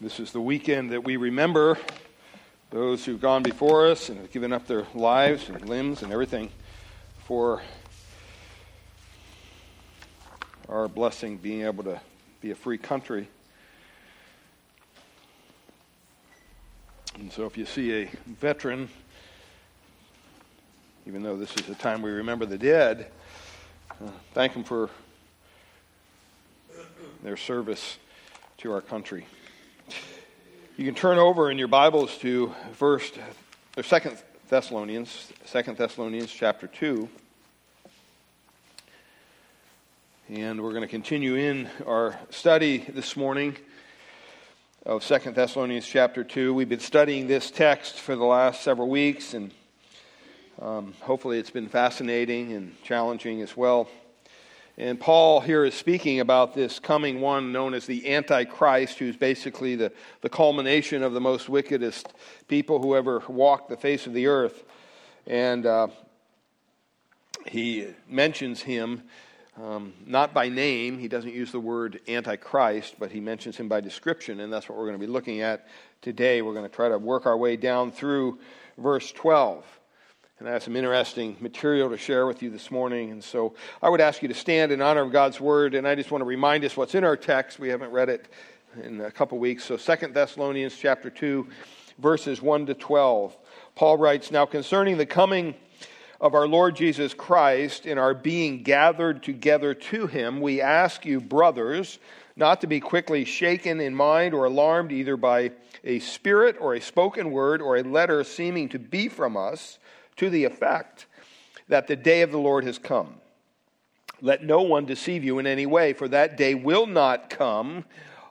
This is the weekend that we remember those who've gone before us and have given up their lives and limbs and everything for our blessing being able to be a free country. And so if you see a veteran, even though this is a time we remember the dead, uh, thank them for their service to our country. You can turn over in your Bibles to first or second Thessalonians, Second Thessalonians chapter two. And we're going to continue in our study this morning of Second Thessalonians chapter 2. We've been studying this text for the last several weeks, and um, hopefully it's been fascinating and challenging as well. And Paul here is speaking about this coming one known as the Antichrist, who's basically the, the culmination of the most wickedest people who ever walked the face of the earth. And uh, he mentions him um, not by name. He doesn't use the word Antichrist, but he mentions him by description, and that's what we're going to be looking at today. We're going to try to work our way down through verse 12. And I have some interesting material to share with you this morning. And so I would ask you to stand in honor of God's word. And I just want to remind us what's in our text. We haven't read it in a couple weeks. So Second Thessalonians chapter 2, verses 1 to 12. Paul writes, Now concerning the coming of our Lord Jesus Christ and our being gathered together to him, we ask you, brothers, not to be quickly shaken in mind or alarmed either by a spirit or a spoken word or a letter seeming to be from us to the effect that the day of the Lord has come. Let no one deceive you in any way, for that day will not come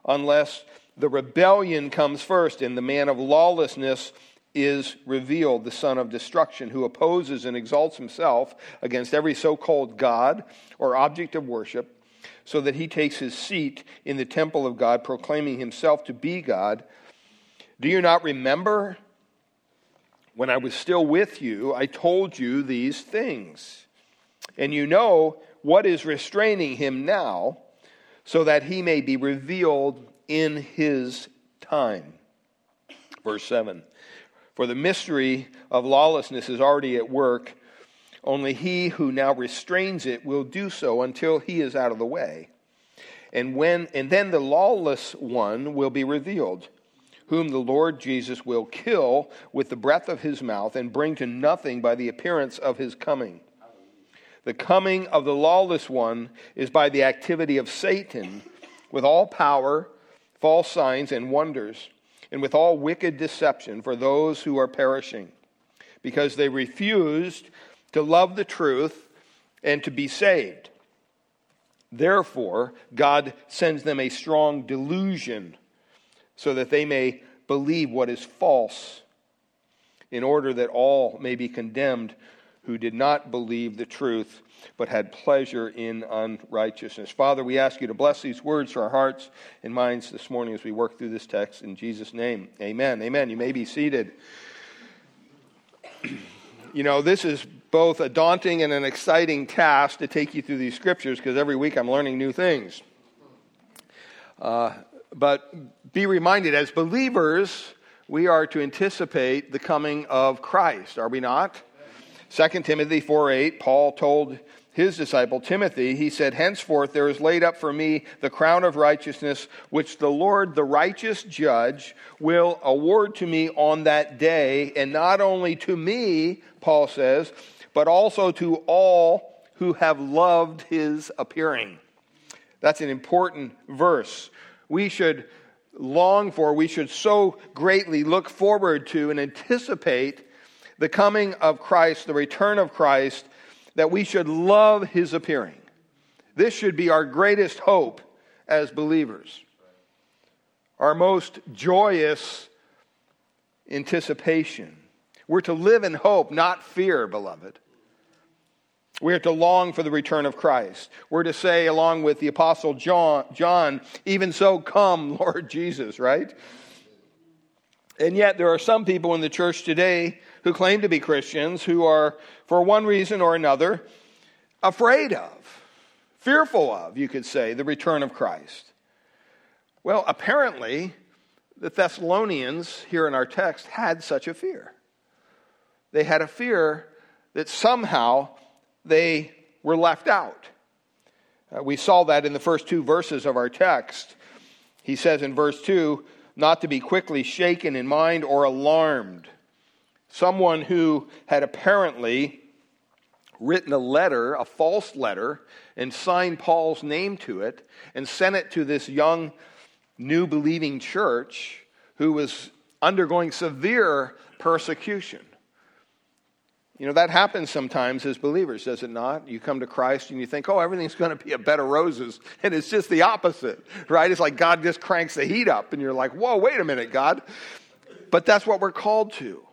unless the rebellion comes first and the man of lawlessness is revealed, the son of destruction, who opposes and exalts himself against every so called God or object of worship, so that he takes his seat in the temple of God, proclaiming himself to be God. Do you not remember when I was still with you, I told you these things. And you know what is restraining him now, so that he may be revealed in his time. Verse 7 For the mystery of lawlessness is already at work, only he who now restrains it will do so until he is out of the way. And, when, and then the lawless one will be revealed whom the Lord Jesus will kill with the breath of his mouth and bring to nothing by the appearance of his coming. The coming of the lawless one is by the activity of Satan with all power, false signs, and wonders, and with all wicked deception for those who are perishing, because they refused to love the truth and to be saved. Therefore, God sends them a strong delusion so that they may believe what is false, in order that all may be condemned who did not believe the truth, but had pleasure in unrighteousness. Father, we ask you to bless these words to our hearts and minds this morning as we work through this text. In Jesus' name, amen. Amen. You may be seated. you know, this is both a daunting and an exciting task to take you through these scriptures because every week I'm learning new things. Uh, but be reminded, as believers, we are to anticipate the coming of Christ, are we not? 2 Timothy 4 8, Paul told his disciple Timothy, he said, Henceforth there is laid up for me the crown of righteousness, which the Lord, the righteous judge, will award to me on that day, and not only to me, Paul says, but also to all who have loved his appearing. That's an important verse we should long for, we should so greatly look forward to and anticipate the coming of Christ, the return of Christ, that we should love his appearing. This should be our greatest hope as believers, our most joyous anticipation. We're to live in hope, not fear, beloved. We are to long for the return of Christ. We're to say, along with the Apostle John, John, even so, come, Lord Jesus, right? And yet, there are some people in the church today who claim to be Christians who are, for one reason or another, afraid of, fearful of, you could say, the return of Christ. Well, apparently, the Thessalonians, here in our text, had such a fear. They had a fear that somehow they were left out. Uh, we saw that in the first two verses of our text. He says in verse 2 not to be quickly shaken in mind or alarmed. Someone who had apparently written a letter, a false letter, and signed Paul's name to it and sent it to this young, new believing church who was undergoing severe persecution. You know, that happens sometimes as believers, does it not? You come to Christ and you think, oh, everything's going to be a bed of roses. And it's just the opposite, right? It's like God just cranks the heat up and you're like, whoa, wait a minute, God. But that's what we're called to.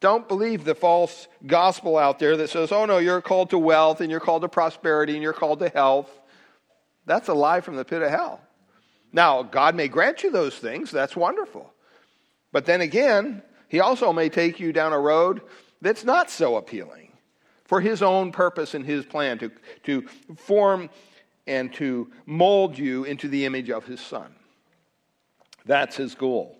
Don't believe the false gospel out there that says, oh, no, you're called to wealth and you're called to prosperity and you're called to health. That's a lie from the pit of hell. Now, God may grant you those things. That's wonderful. But then again, He also may take you down a road that's not so appealing for His own purpose and His plan to, to form and to mold you into the image of His Son. That's His goal.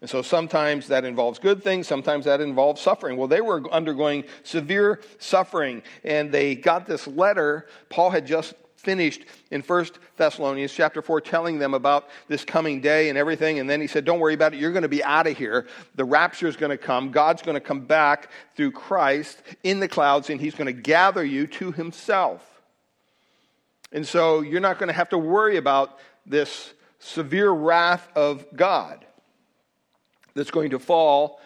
And so sometimes that involves good things, sometimes that involves suffering. Well, they were undergoing severe suffering, and they got this letter. Paul had just finished in 1 Thessalonians chapter 4 telling them about this coming day and everything. And then he said, Don't worry about it. You're going to be out of here. The rapture is going to come. God's going to come back through Christ in the clouds, and he's going to gather you to himself. And so you're not going to have to worry about this severe wrath of God that's going to fall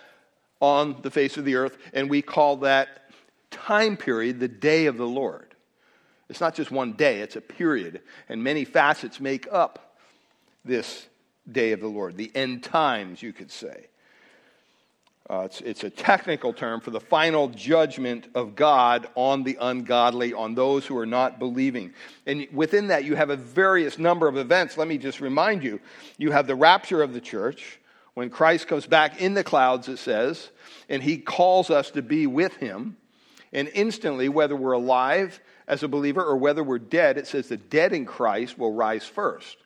on the face of the earth, and we call that time period the day of the Lord. It's not just one day, it's a period, and many facets make up this day of the Lord, the end times, you could say. Uh, it's, it's a technical term for the final judgment of God on the ungodly, on those who are not believing. And within that, you have a various number of events. Let me just remind you you have the rapture of the church, when Christ comes back in the clouds, it says, and he calls us to be with him. And instantly, whether we're alive as a believer or whether we're dead, it says the dead in Christ will rise first.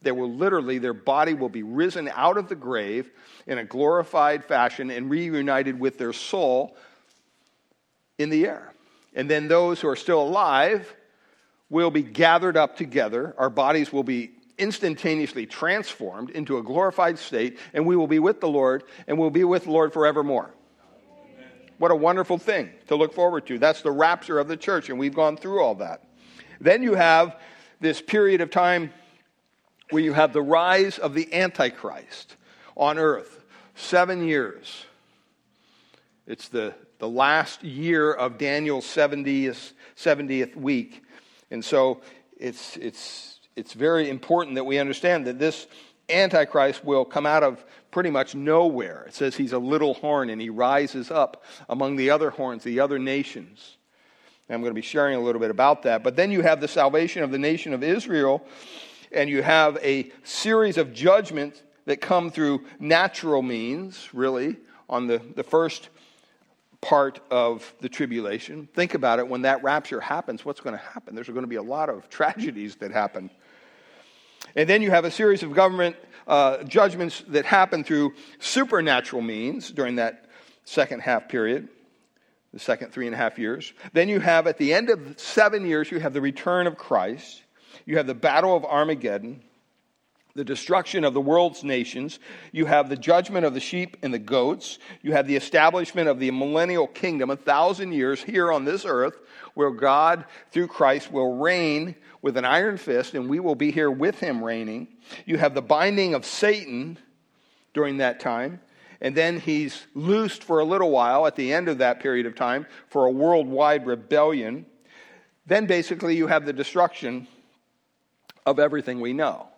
They will literally, their body will be risen out of the grave in a glorified fashion and reunited with their soul in the air. And then those who are still alive will be gathered up together. Our bodies will be instantaneously transformed into a glorified state, and we will be with the Lord, and we'll be with the Lord forevermore. What a wonderful thing to look forward to. That's the rapture of the church, and we've gone through all that. Then you have this period of time where you have the rise of the Antichrist on earth. Seven years. It's the, the last year of Daniel's 70th, 70th week. And so it's, it's it's very important that we understand that this Antichrist will come out of pretty much nowhere. It says he's a little horn and he rises up among the other horns, the other nations. And I'm going to be sharing a little bit about that. But then you have the salvation of the nation of Israel, and you have a series of judgments that come through natural means, really, on the, the first part of the tribulation. Think about it when that rapture happens, what's going to happen? There's going to be a lot of tragedies that happen. And then you have a series of government uh, judgments that happen through supernatural means during that second half period, the second three and a half years. Then you have, at the end of seven years, you have the return of Christ. You have the battle of Armageddon the destruction of the world's nations. You have the judgment of the sheep and the goats. You have the establishment of the millennial kingdom, a thousand years here on this earth, where God, through Christ, will reign with an iron fist, and we will be here with him reigning. You have the binding of Satan during that time. And then he's loosed for a little while at the end of that period of time for a worldwide rebellion. Then basically you have the destruction of everything we know.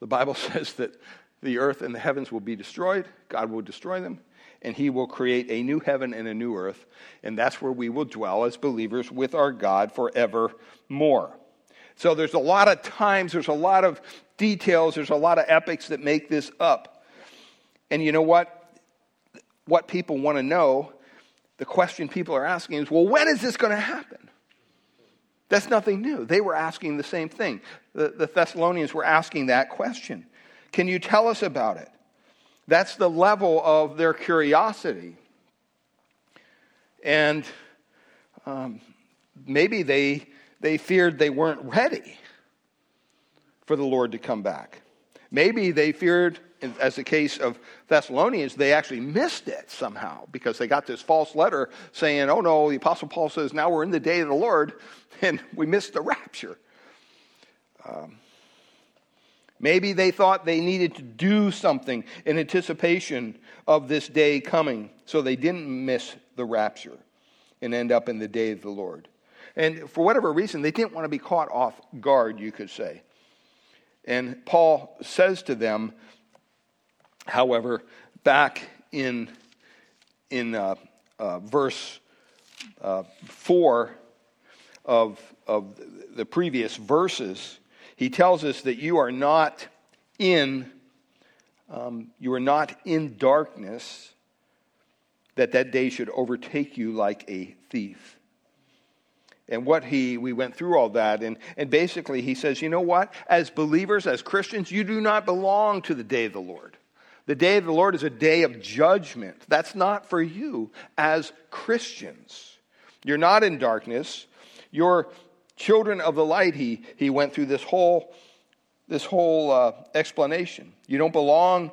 The Bible says that the earth and the heavens will be destroyed, God will destroy them, and He will create a new heaven and a new earth, and that's where we will dwell as believers with our God forevermore. So there's a lot of times, there's a lot of details, there's a lot of epochs that make this up. And you know what? What people want to know, the question people are asking is, well, when is this going to happen? That's nothing new. They were asking the same thing. The, the Thessalonians were asking that question. Can you tell us about it? That's the level of their curiosity. And um, maybe they, they feared they weren't ready for the Lord to come back. Maybe they feared, as the case of Thessalonians, they actually missed it somehow because they got this false letter saying, oh no, the Apostle Paul says, now we're in the day of the Lord, and we missed the rapture. Um, Maybe they thought they needed to do something in anticipation of this day coming, so they didn't miss the rapture and end up in the day of the Lord. And for whatever reason, they didn't want to be caught off guard, you could say. And Paul says to them, however, back in, in uh, uh, verse uh, 4 of, of the previous verses, he tells us that you are not in um, you are not in darkness that that day should overtake you like a thief and what he we went through all that. And, and basically he says you know what? As believers as christians you do not belong to the day of the lord. The day of the lord is a day of judgment. That's not for you as christians. You're not in darkness. You're children of the light, he, he went through this whole, this whole uh, explanation. You don't belong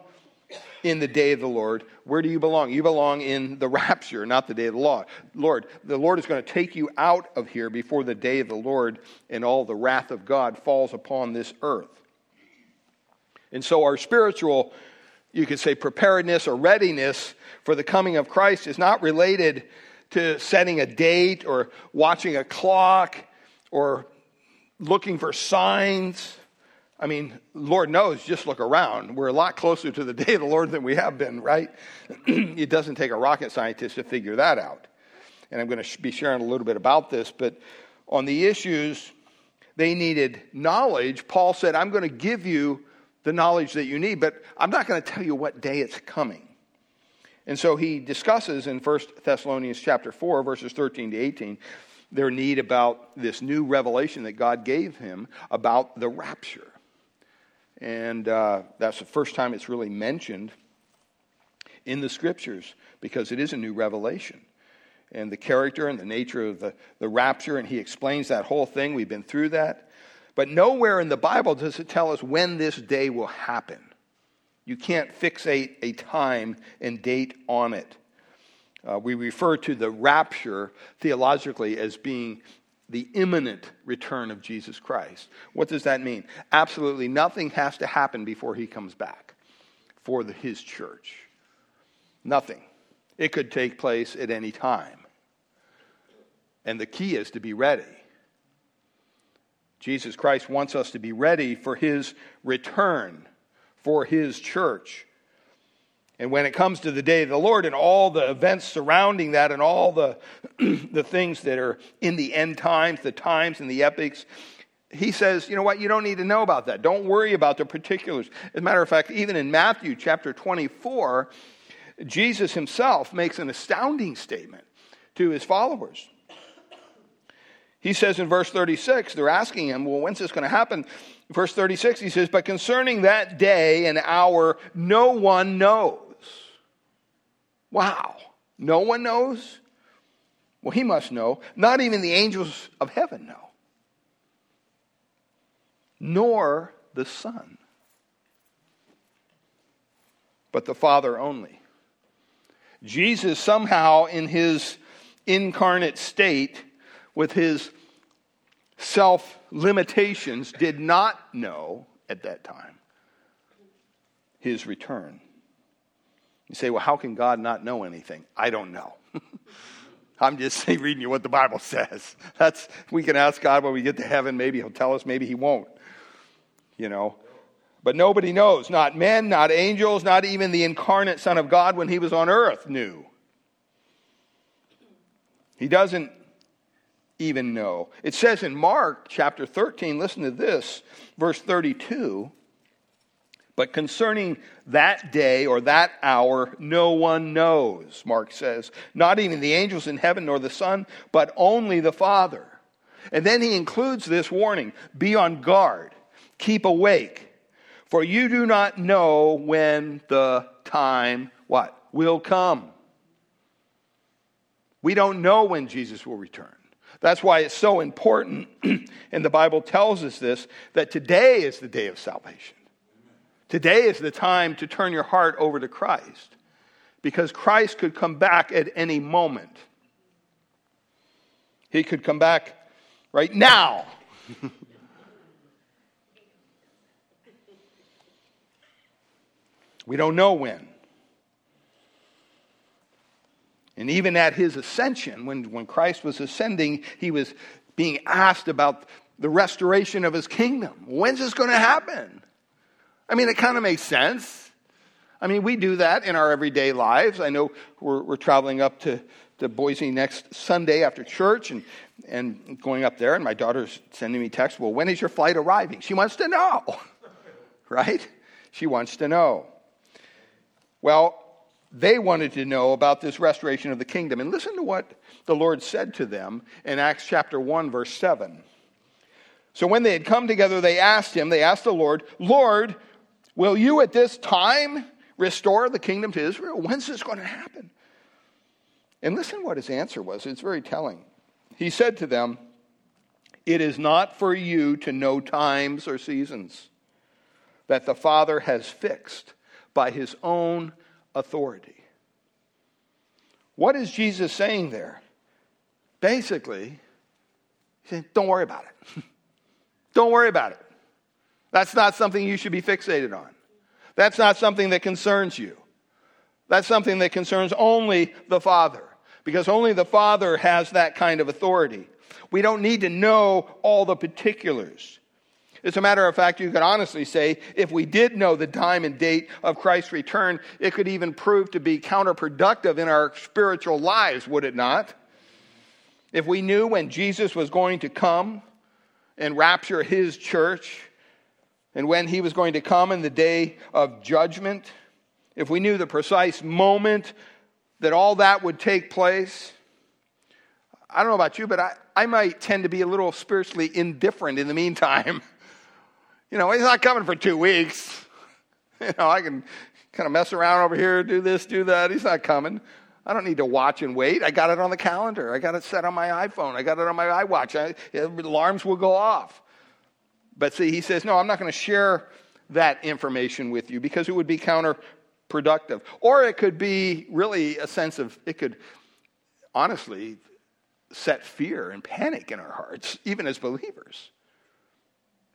in the day of the Lord. Where do you belong? You belong in the rapture, not the day of the law. Lord, the Lord is going to take you out of here before the day of the Lord and all the wrath of God falls upon this earth. And so our spiritual, you could say, preparedness or readiness for the coming of Christ is not related to setting a date or watching a clock or looking for signs. I mean, Lord knows, just look around. We're a lot closer to the day of the Lord than we have been, right? it doesn't take a rocket scientist to figure that out. And I'm going to be sharing a little bit about this, but on the issues they needed knowledge, Paul said, I'm going to give you the knowledge that you need, but I'm not going to tell you what day it's coming. And so he discusses in 1 Thessalonians chapter 4, verses 13 to 18, their need about this new revelation that God gave him about the rapture. And uh, that's the first time it's really mentioned in the scriptures because it is a new revelation. And the character and the nature of the, the rapture, and he explains that whole thing. We've been through that. But nowhere in the Bible does it tell us when this day will happen. You can't fixate a time and date on it. Uh, we refer to the rapture theologically as being the imminent return of Jesus Christ. What does that mean? Absolutely nothing has to happen before he comes back for the, his church. Nothing. It could take place at any time. And the key is to be ready. Jesus Christ wants us to be ready for his return for his church. And when it comes to the day of the Lord and all the events surrounding that and all the, the things that are in the end times, the times and the epochs, he says, you know what, you don't need to know about that. Don't worry about the particulars. As a matter of fact, even in Matthew chapter 24, Jesus himself makes an astounding statement to his followers. He says in verse 36, they're asking him, well, when's this going to happen? Verse 36, he says, but concerning that day and hour, no one knows Wow. No one knows? Well, he must know. Not even the angels of heaven know, nor the Son, but the Father only. Jesus, somehow, in his incarnate state, with his self limitations, did not know at that time his return. You say, well, how can God not know anything? I don't know. I'm just reading you what the Bible says. That's we can ask God when we get to heaven. Maybe He'll tell us. Maybe He won't. You know, but nobody knows. Not men, not angels, not even the incarnate Son of God when He was on earth knew. He doesn't even know. It says in Mark chapter 13. Listen to this, verse 32. But concerning that day or that hour, no one knows, Mark says. Not even the angels in heaven nor the Son, but only the Father. And then he includes this warning be on guard, keep awake. For you do not know when the time, what? Will come. We don't know when Jesus will return. That's why it's so important, and the Bible tells us this, that today is the day of salvation. Today is the time to turn your heart over to Christ because Christ could come back at any moment. He could come back right now. we don't know when. And even at his ascension, when, when Christ was ascending, he was being asked about the restoration of his kingdom. When's this going to happen? I mean, it kind of makes sense. I mean, we do that in our everyday lives. I know we're, we're traveling up to, to Boise next Sunday after church and, and going up there, and my daughter's sending me text, Well, when is your flight arriving? She wants to know, right? She wants to know. Well, they wanted to know about this restoration of the kingdom. And listen to what the Lord said to them in Acts chapter 1, verse 7. So when they had come together, they asked him, they asked the Lord, Lord, will you at this time restore the kingdom to Israel? When's this going to happen? And listen what his answer was. It's very telling. He said to them, It is not for you to know times or seasons that the Father has fixed by his own authority. What is Jesus saying there? Basically, he's saying, don't worry about it. don't worry about it. That's not something you should be fixated on. That's not something that concerns you. That's something that concerns only the Father, because only the Father has that kind of authority. We don't need to know all the particulars. As a matter of fact, you could honestly say if we did know the time and date of Christ's return, it could even prove to be counterproductive in our spiritual lives, would it not? If we knew when Jesus was going to come and rapture his church, and when he was going to come in the day of judgment, if we knew the precise moment that all that would take place, I don't know about you, but I, I might tend to be a little spiritually indifferent in the meantime. You know, he's not coming for two weeks. You know, I can kind of mess around over here, do this, do that. He's not coming. I don't need to watch and wait. I got it on the calendar. I got it set on my iPhone. I got it on my iWatch. I, alarms will go off. But see, he says, no, I'm not going to share that information with you because it would be counterproductive. Or it could be really a sense of, it could honestly set fear and panic in our hearts, even as believers.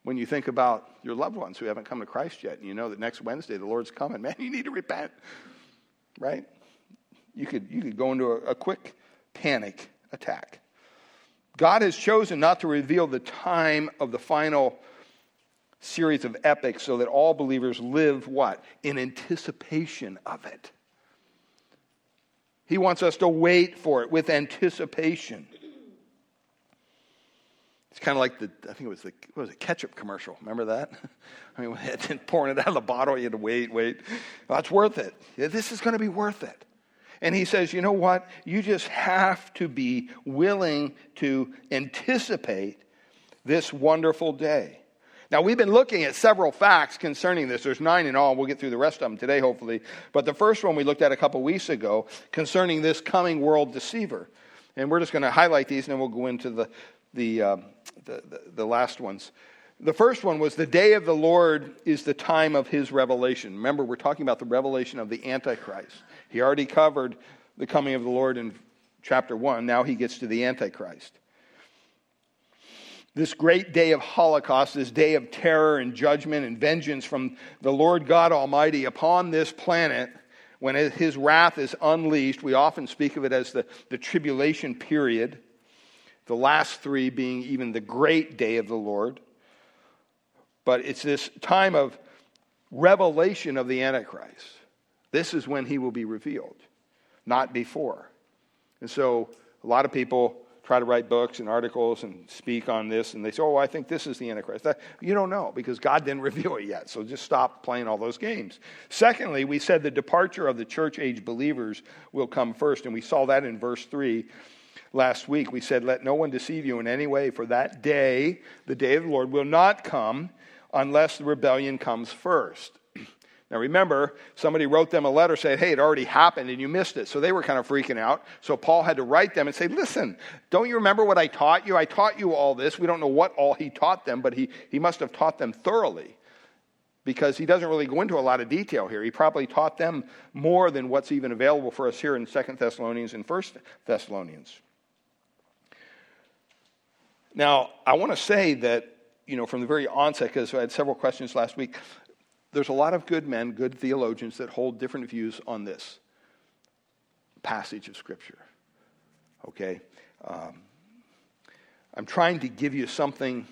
When you think about your loved ones who haven't come to Christ yet, and you know that next Wednesday the Lord's coming, man, you need to repent, right? You could, you could go into a, a quick panic attack. God has chosen not to reveal the time of the final series of epochs so that all believers live what? In anticipation of it. He wants us to wait for it with anticipation. It's kind of like the, I think it was the, what was it, ketchup commercial. Remember that? I mean, pouring it out of the bottle, you had to wait, wait. Well, it's worth it. This is going to be worth it. And he says, you know what? You just have to be willing to anticipate this wonderful day. Now, we've been looking at several facts concerning this. There's nine in all. We'll get through the rest of them today, hopefully. But the first one we looked at a couple weeks ago concerning this coming world deceiver. And we're just going to highlight these and then we'll go into the, the, uh, the, the, the last ones. The first one was the day of the Lord is the time of his revelation. Remember, we're talking about the revelation of the Antichrist. He already covered the coming of the Lord in chapter 1. Now he gets to the Antichrist. This great day of Holocaust, this day of terror and judgment and vengeance from the Lord God Almighty upon this planet, when his wrath is unleashed, we often speak of it as the, the tribulation period the last three being even the great day of the Lord. But it's this time of revelation of the Antichrist. This is when he will be revealed, not before. And so a lot of people try to write books and articles and speak on this, and they say, Oh, I think this is the Antichrist. That, you don't know because God didn't reveal it yet, so just stop playing all those games. Secondly, we said the departure of the church age believers will come first, and we saw that in verse 3 last week. We said, Let no one deceive you in any way, for that day, the day of the Lord, will not come unless the rebellion comes first. Now remember, somebody wrote them a letter saying, hey, it already happened and you missed it. So they were kind of freaking out. So Paul had to write them and say, listen, don't you remember what I taught you? I taught you all this. We don't know what all he taught them, but he, he must have taught them thoroughly because he doesn't really go into a lot of detail here. He probably taught them more than what's even available for us here in Second Thessalonians and First Thessalonians. Now, I want to say that, you know, from the very onset, because I had several questions last week, there's a lot of good men, good theologians that hold different views on this passage of Scripture. Okay? Um, I'm trying to give you something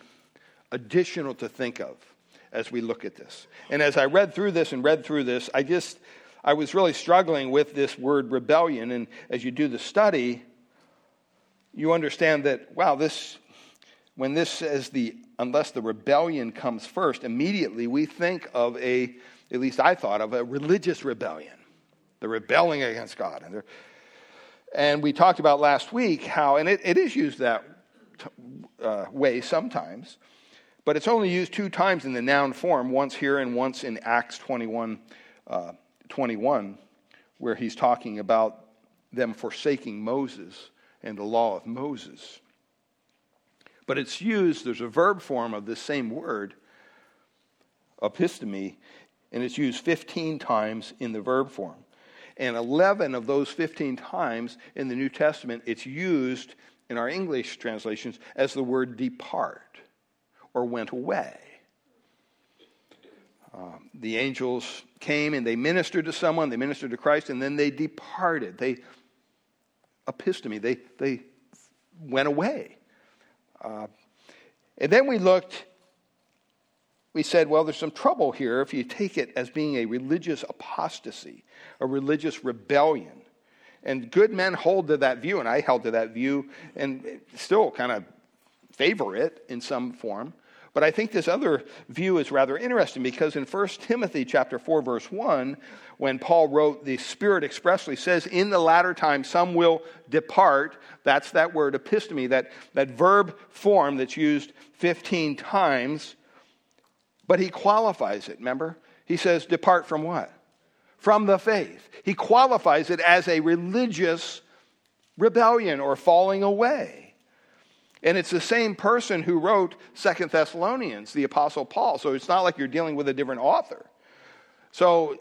additional to think of as we look at this. And as I read through this and read through this, I just, I was really struggling with this word rebellion. And as you do the study, you understand that, wow, this, when this says the unless the rebellion comes first, immediately we think of a, at least I thought of a religious rebellion, the rebelling against God. And, and we talked about last week how, and it, it is used that uh, way sometimes, but it's only used two times in the noun form, once here and once in Acts 21, uh, 21 where he's talking about them forsaking Moses and the law of Moses. But it's used, there's a verb form of this same word, aphistemi, and it's used 15 times in the verb form. And 11 of those 15 times in the New Testament, it's used in our English translations as the word depart or went away. Um, the angels came and they ministered to someone, they ministered to Christ, and then they departed. They, aphistemi, they, they went away. Uh, and then we looked, we said, well, there's some trouble here if you take it as being a religious apostasy, a religious rebellion. And good men hold to that view, and I held to that view and still kind of favor it in some form. But I think this other view is rather interesting because in 1 Timothy chapter 4 verse 1 when Paul wrote the spirit expressly says in the latter time some will depart that's that word aphistemi that that verb form that's used 15 times. But he qualifies it remember? He says depart from what? From the faith. He qualifies it as a religious rebellion or falling away and it's the same person who wrote Second Thessalonians, the Apostle Paul. So it's not like you're dealing with a different author. So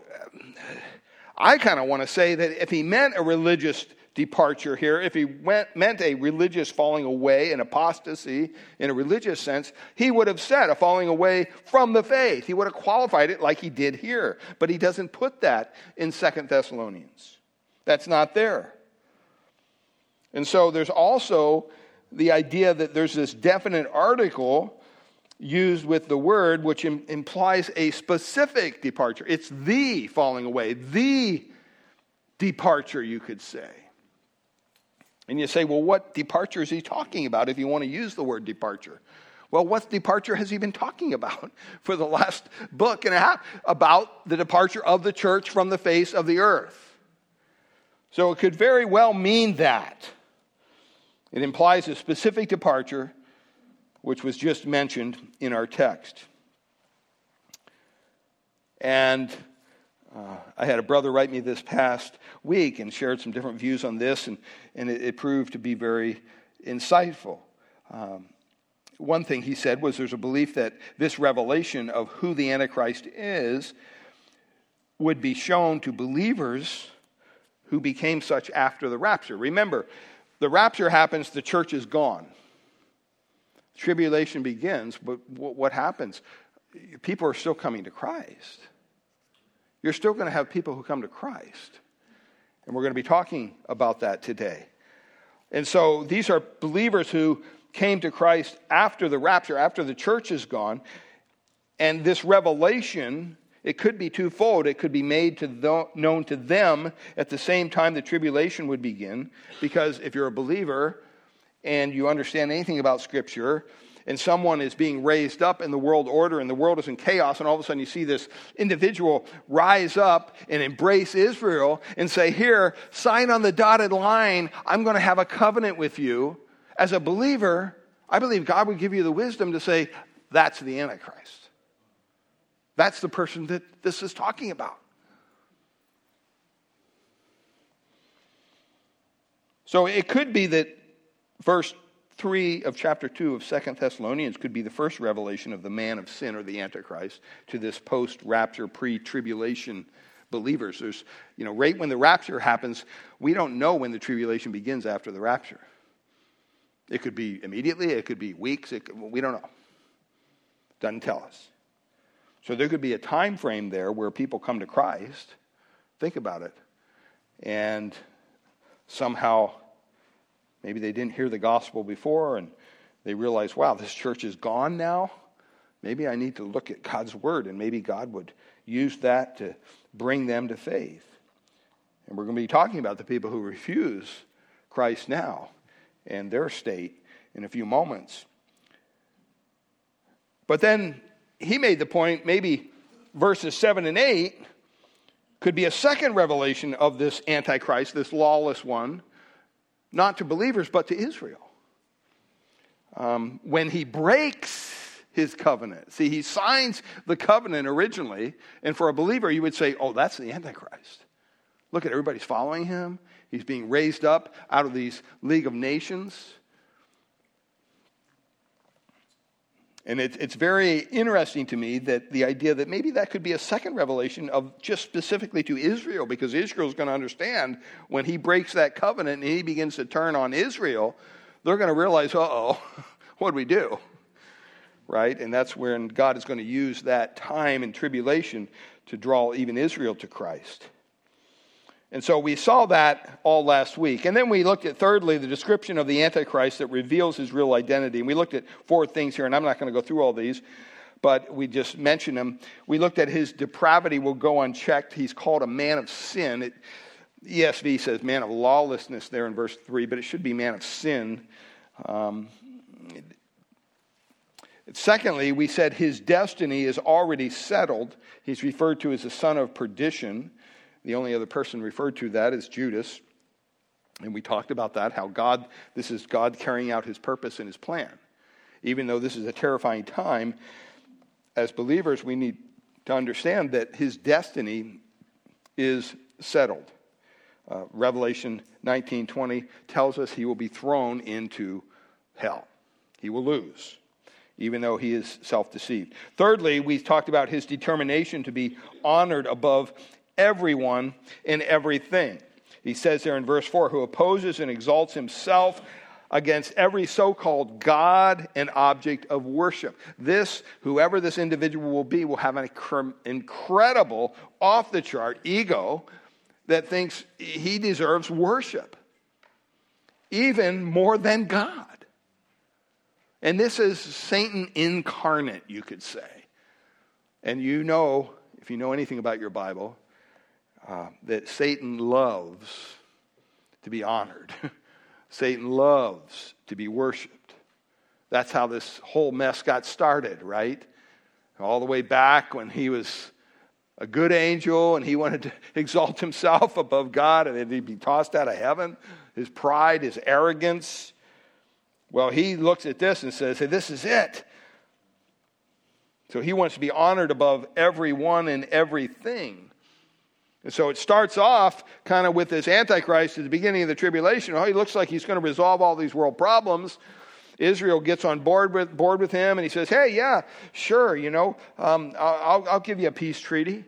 I kind of want to say that if he meant a religious departure here, if he went, meant a religious falling away, an apostasy in a religious sense, he would have said a falling away from the faith. He would have qualified it like he did here. But he doesn't put that in Second Thessalonians. That's not there. And so there's also the idea that there's this definite article used with the word which Im- implies a specific departure. It's the falling away, the departure, you could say. And you say, well, what departure is he talking about if you want to use the word departure? Well, what departure has he been talking about for the last book and a half? About the departure of the church from the face of the earth. So it could very well mean that. It implies a specific departure, which was just mentioned in our text. And uh, I had a brother write me this past week and shared some different views on this, and, and it, it proved to be very insightful. Um, one thing he said was there's a belief that this revelation of who the Antichrist is would be shown to believers who became such after the rapture. Remember, the rapture happens, the church is gone. Tribulation begins, but what happens? People are still coming to Christ. You're still going to have people who come to Christ. And we're going to be talking about that today. And so these are believers who came to Christ after the rapture, after the church is gone. And this revelation it could be twofold. It could be made to known to them at the same time the tribulation would begin, because if you're a believer and you understand anything about Scripture, and someone is being raised up in the world order and the world is in chaos, and all of a sudden you see this individual rise up and embrace Israel and say, Here, sign on the dotted line. I'm going to have a covenant with you. As a believer, I believe God would give you the wisdom to say, That's the Antichrist. That's the person that this is talking about. So it could be that verse 3 of chapter 2 of Second Thessalonians could be the first revelation of the man of sin or the Antichrist to this post rapture, pre tribulation believers. There's, you know, right when the rapture happens, we don't know when the tribulation begins after the rapture. It could be immediately, it could be weeks, could, we don't know. Doesn't tell us. So there could be a time frame there where people come to Christ. Think about it. And somehow maybe they didn't hear the gospel before and they realize, wow, this church is gone now. Maybe I need to look at God's word and maybe God would use that to bring them to faith. And we're going to be talking about the people who refuse Christ now and their state in a few moments. But then he made the point maybe verses 7 and 8 could be a second revelation of this Antichrist, this lawless one, not to believers, but to Israel. Um, when he breaks his covenant. See, he signs the covenant originally, and for a believer, you would say, oh, that's the Antichrist. Look at everybody's following him. He's being raised up out of these League of Nations. And it, it's very interesting to me that the idea that maybe that could be a second revelation of just specifically to Israel, because Israel's going to understand when he breaks that covenant and he begins to turn on Israel, they're going to realize, uh oh, what do we do? Right? And that's when God is going to use that time and tribulation to draw even Israel to Christ. And so we saw that all last week. And then we looked at, thirdly, the description of the Antichrist that reveals his real identity. And we looked at four things here, and I'm not going to go through all these, but we just mentioned them. We looked at his depravity will go unchecked. He's called a man of sin. It, ESV says man of lawlessness there in verse 3, but it should be man of sin. Um, secondly, we said his destiny is already settled. He's referred to as the son of perdition. The only other person referred to that is Judas. And we talked about that, how God, this is God carrying out his purpose and his plan. Even though this is a terrifying time, as believers, we need to understand that his destiny is settled. Uh, Revelation 19:20 tells us he will be thrown into hell. He will lose, even though he is self-deceived. Thirdly, we talked about his determination to be honored above everyone in everything. He says there in verse 4 who opposes and exalts himself against every so called God and object of worship. This, whoever this individual will be, will have an incredible, off the chart ego that thinks he deserves worship, even more than God. And this is Satan incarnate, you could say. And you know, if you know anything about your Bible, uh, that Satan loves to be honored. Satan loves to be worshiped. That's how this whole mess got started, right? All the way back when he was a good angel and he wanted to exalt himself above God and he'd be tossed out of heaven. His pride, his arrogance. Well, he looks at this and says, Hey, this is it. So he wants to be honored above everyone and everything. And so it starts off kind of with this Antichrist at the beginning of the tribulation. Oh, he looks like he's going to resolve all these world problems. Israel gets on board with, board with him and he says, Hey, yeah, sure, you know, um, I'll, I'll give you a peace treaty.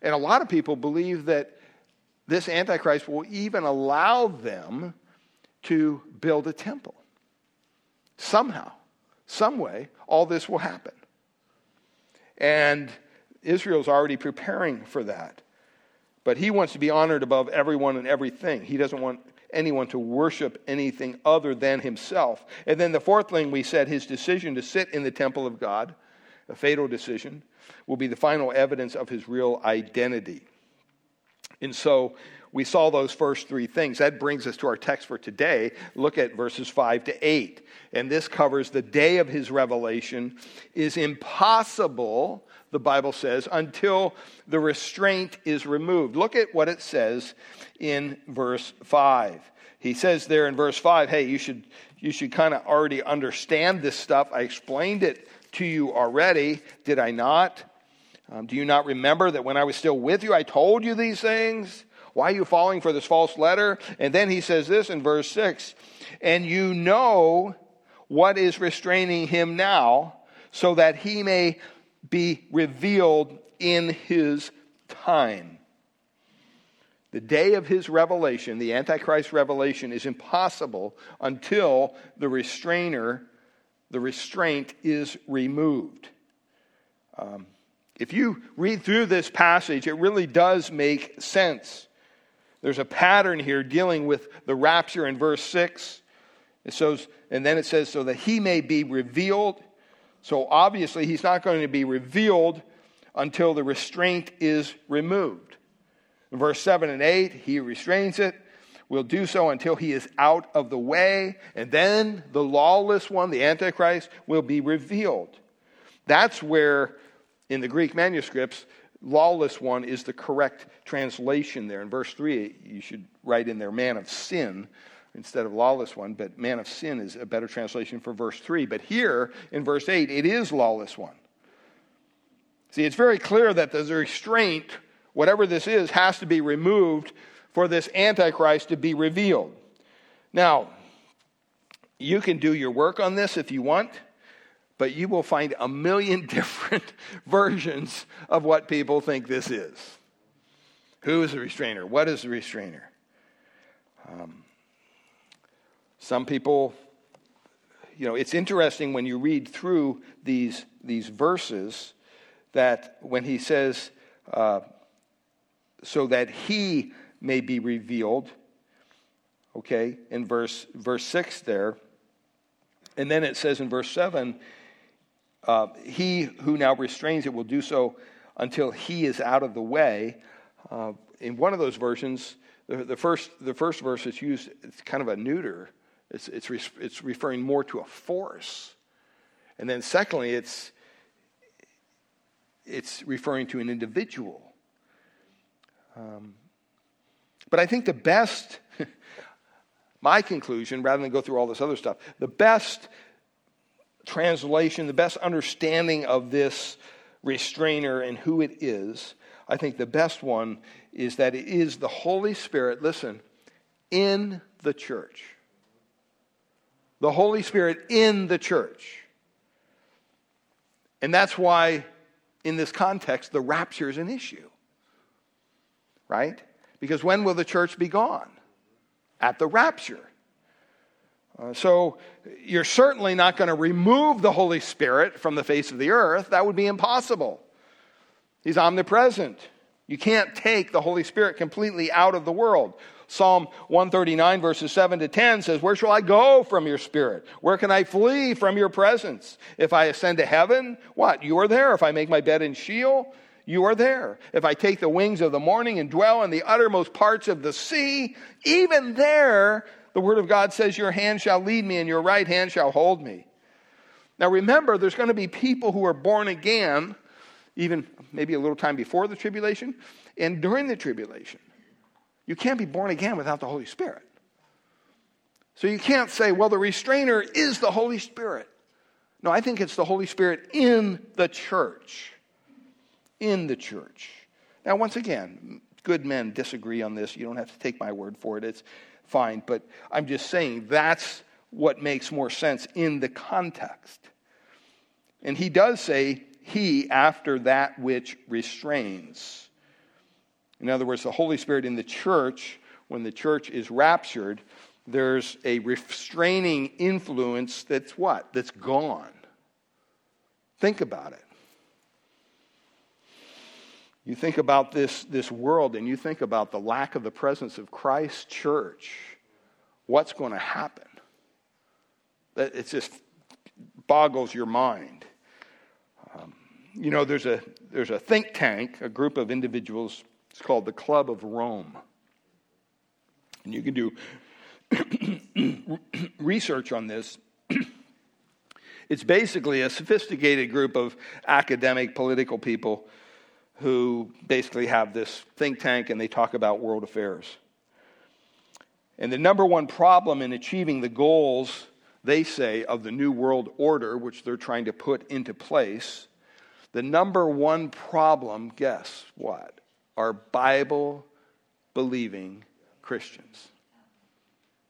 And a lot of people believe that this Antichrist will even allow them to build a temple. Somehow, some way, all this will happen. And Israel's already preparing for that. But he wants to be honored above everyone and everything. He doesn't want anyone to worship anything other than himself. And then the fourth thing we said, his decision to sit in the temple of God, a fatal decision, will be the final evidence of his real identity. And so we saw those first three things. That brings us to our text for today. Look at verses 5 to 8. And this covers the day of his revelation is impossible the Bible says, until the restraint is removed. Look at what it says in verse 5. He says there in verse 5, hey, you should, you should kind of already understand this stuff. I explained it to you already, did I not? Um, do you not remember that when I was still with you, I told you these things? Why are you falling for this false letter? And then he says this in verse 6 And you know what is restraining him now, so that he may be revealed in his time. The day of his revelation, the Antichrist revelation, is impossible until the restrainer, the restraint is removed. Um, if you read through this passage, it really does make sense. There's a pattern here dealing with the rapture in verse 6. It says, and then it says, so that he may be revealed. So obviously, he's not going to be revealed until the restraint is removed. In verse 7 and 8, he restrains it, will do so until he is out of the way, and then the lawless one, the Antichrist, will be revealed. That's where, in the Greek manuscripts, lawless one is the correct translation there. In verse 3, you should write in there, man of sin instead of lawless one, but man of sin is a better translation for verse 3. But here in verse 8, it is lawless one. See, it's very clear that the restraint, whatever this is, has to be removed for this Antichrist to be revealed. Now, you can do your work on this if you want, but you will find a million different versions of what people think this is. Who is the restrainer? What is the restrainer? Um, some people, you know, it's interesting when you read through these, these verses that when he says, uh, so that he may be revealed, okay, in verse, verse 6 there. And then it says in verse 7, uh, he who now restrains it will do so until he is out of the way. Uh, in one of those versions, the, the, first, the first verse is used, it's kind of a neuter. It's, it's, re, it's referring more to a force. And then secondly, it's, it's referring to an individual. Um, but I think the best, my conclusion, rather than go through all this other stuff, the best translation, the best understanding of this restrainer and who it is, I think the best one is that it is the Holy Spirit, listen, in the church. The Holy Spirit in the church. And that's why, in this context, the rapture is an issue. Right? Because when will the church be gone? At the rapture. Uh, so you're certainly not going to remove the Holy Spirit from the face of the earth. That would be impossible. He's omnipresent. You can't take the Holy Spirit completely out of the world. Psalm 139, verses 7 to 10 says, Where shall I go from your spirit? Where can I flee from your presence? If I ascend to heaven, what? You are there. If I make my bed in Sheol, you are there. If I take the wings of the morning and dwell in the uttermost parts of the sea, even there, the word of God says, Your hand shall lead me and your right hand shall hold me. Now remember, there's going to be people who are born again, even maybe a little time before the tribulation and during the tribulation. You can't be born again without the Holy Spirit. So you can't say, well, the restrainer is the Holy Spirit. No, I think it's the Holy Spirit in the church. In the church. Now, once again, good men disagree on this. You don't have to take my word for it. It's fine. But I'm just saying that's what makes more sense in the context. And he does say, He after that which restrains. In other words, the Holy Spirit in the church, when the church is raptured, there's a restraining influence that's what? That's gone. Think about it. You think about this, this world and you think about the lack of the presence of Christ's church. What's going to happen? It just boggles your mind. Um, you know, there's a, there's a think tank, a group of individuals it's called the Club of Rome. And you can do research on this. it's basically a sophisticated group of academic political people who basically have this think tank and they talk about world affairs. And the number one problem in achieving the goals, they say, of the New World Order, which they're trying to put into place, The number one problem, guess what? Are Bible believing Christians.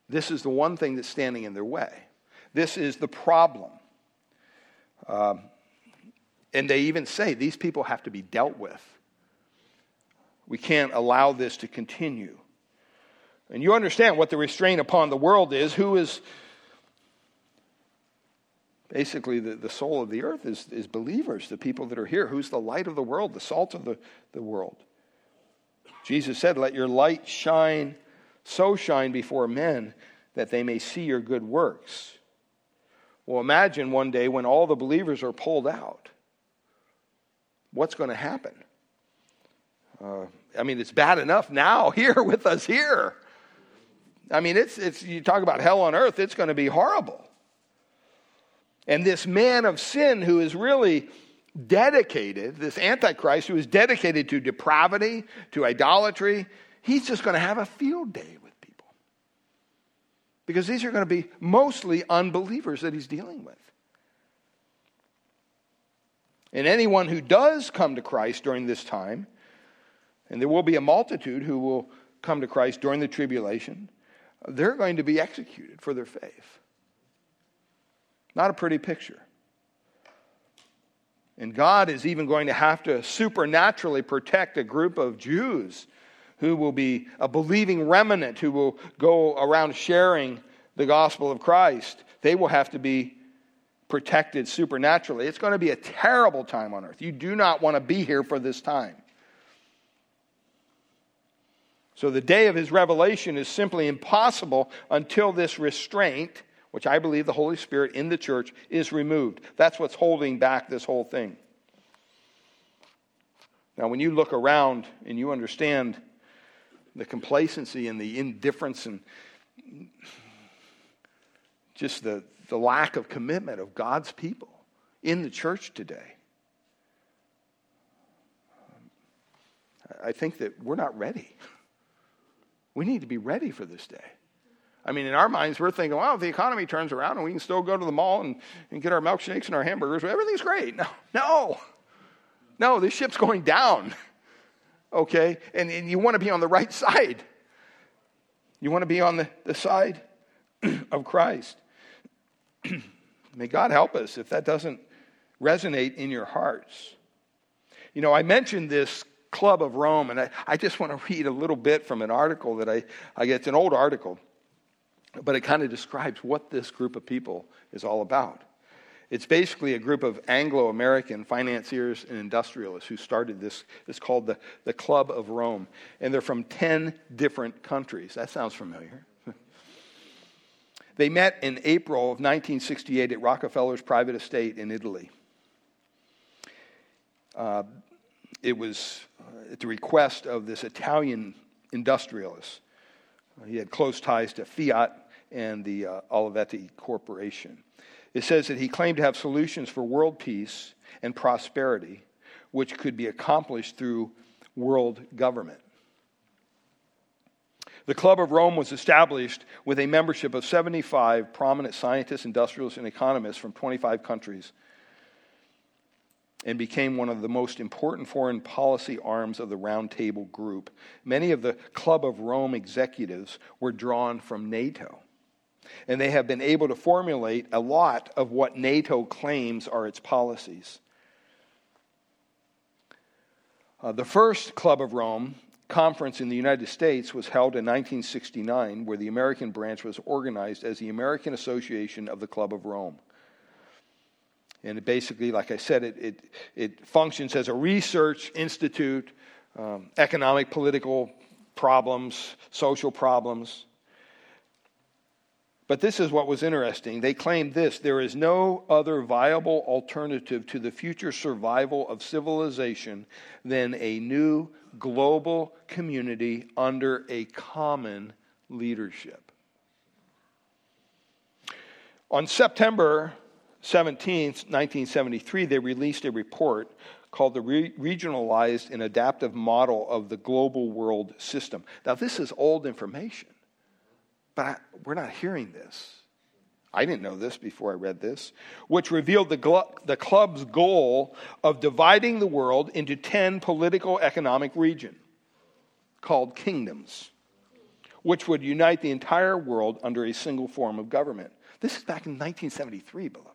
This is the one thing that's standing in their way. This is the problem. Um, and they even say these people have to be dealt with. We can't allow this to continue. And you understand what the restraint upon the world is. Who is basically the, the soul of the earth is, is believers, the people that are here. Who's the light of the world, the salt of the, the world? Jesus said, Let your light shine, so shine before men that they may see your good works. Well, imagine one day when all the believers are pulled out. What's going to happen? Uh, I mean, it's bad enough now here with us here. I mean, it's, it's, you talk about hell on earth, it's going to be horrible. And this man of sin who is really dedicated, this Antichrist who is dedicated to depravity, to idolatry, he's just going to have a field day with people. Because these are going to be mostly unbelievers that he's dealing with. And anyone who does come to Christ during this time, and there will be a multitude who will come to Christ during the tribulation, they're going to be executed for their faith. Not a pretty picture. And God is even going to have to supernaturally protect a group of Jews who will be a believing remnant who will go around sharing the gospel of Christ. They will have to be protected supernaturally. It's going to be a terrible time on earth. You do not want to be here for this time. So the day of his revelation is simply impossible until this restraint, which I believe the Holy Spirit in the church, is removed. That's what's holding back this whole thing. Now, when you look around and you understand the complacency and the indifference and just the, the lack of commitment of God's people in the church today, I think that we're not ready. We need to be ready for this day. I mean, in our minds, we're thinking, well, if the economy turns around and we can still go to the mall and, and get our milkshakes and our hamburgers, everything's great. No, no, no, this ship's going down. Okay? And, and you want to be on the right side. You want to be on the, the side of Christ. May God help us if that doesn't resonate in your hearts. You know, I mentioned this Club of Rome, and I, I just want to read a little bit from an article that I, I get. It's an old article, but it kind of describes what this group of people is all about. It's basically a group of Anglo American financiers and industrialists who started this. It's called the, the Club of Rome. And they're from 10 different countries. That sounds familiar. They met in April of 1968 at Rockefeller's private estate in Italy. Uh, it was uh, at the request of this Italian industrialist. He had close ties to Fiat and the uh, Olivetti Corporation. It says that he claimed to have solutions for world peace and prosperity, which could be accomplished through world government. The Club of Rome was established with a membership of 75 prominent scientists, industrialists, and economists from 25 countries and became one of the most important foreign policy arms of the Round Table Group. Many of the Club of Rome executives were drawn from NATO. And they have been able to formulate a lot of what NATO claims are its policies. Uh, the first Club of Rome conference in the United States was held in 1969, where the American branch was organized as the American Association of the Club of Rome. And basically, like I said, it, it, it functions as a research institute, um, economic, political problems, social problems. But this is what was interesting. They claimed this there is no other viable alternative to the future survival of civilization than a new global community under a common leadership. On September 17, 1973, they released a report called the Re- Regionalized and Adaptive Model of the Global World System. Now, this is old information, but I, we're not hearing this. I didn't know this before I read this, which revealed the, gl- the club's goal of dividing the world into 10 political economic regions called kingdoms, which would unite the entire world under a single form of government. This is back in 1973, beloved.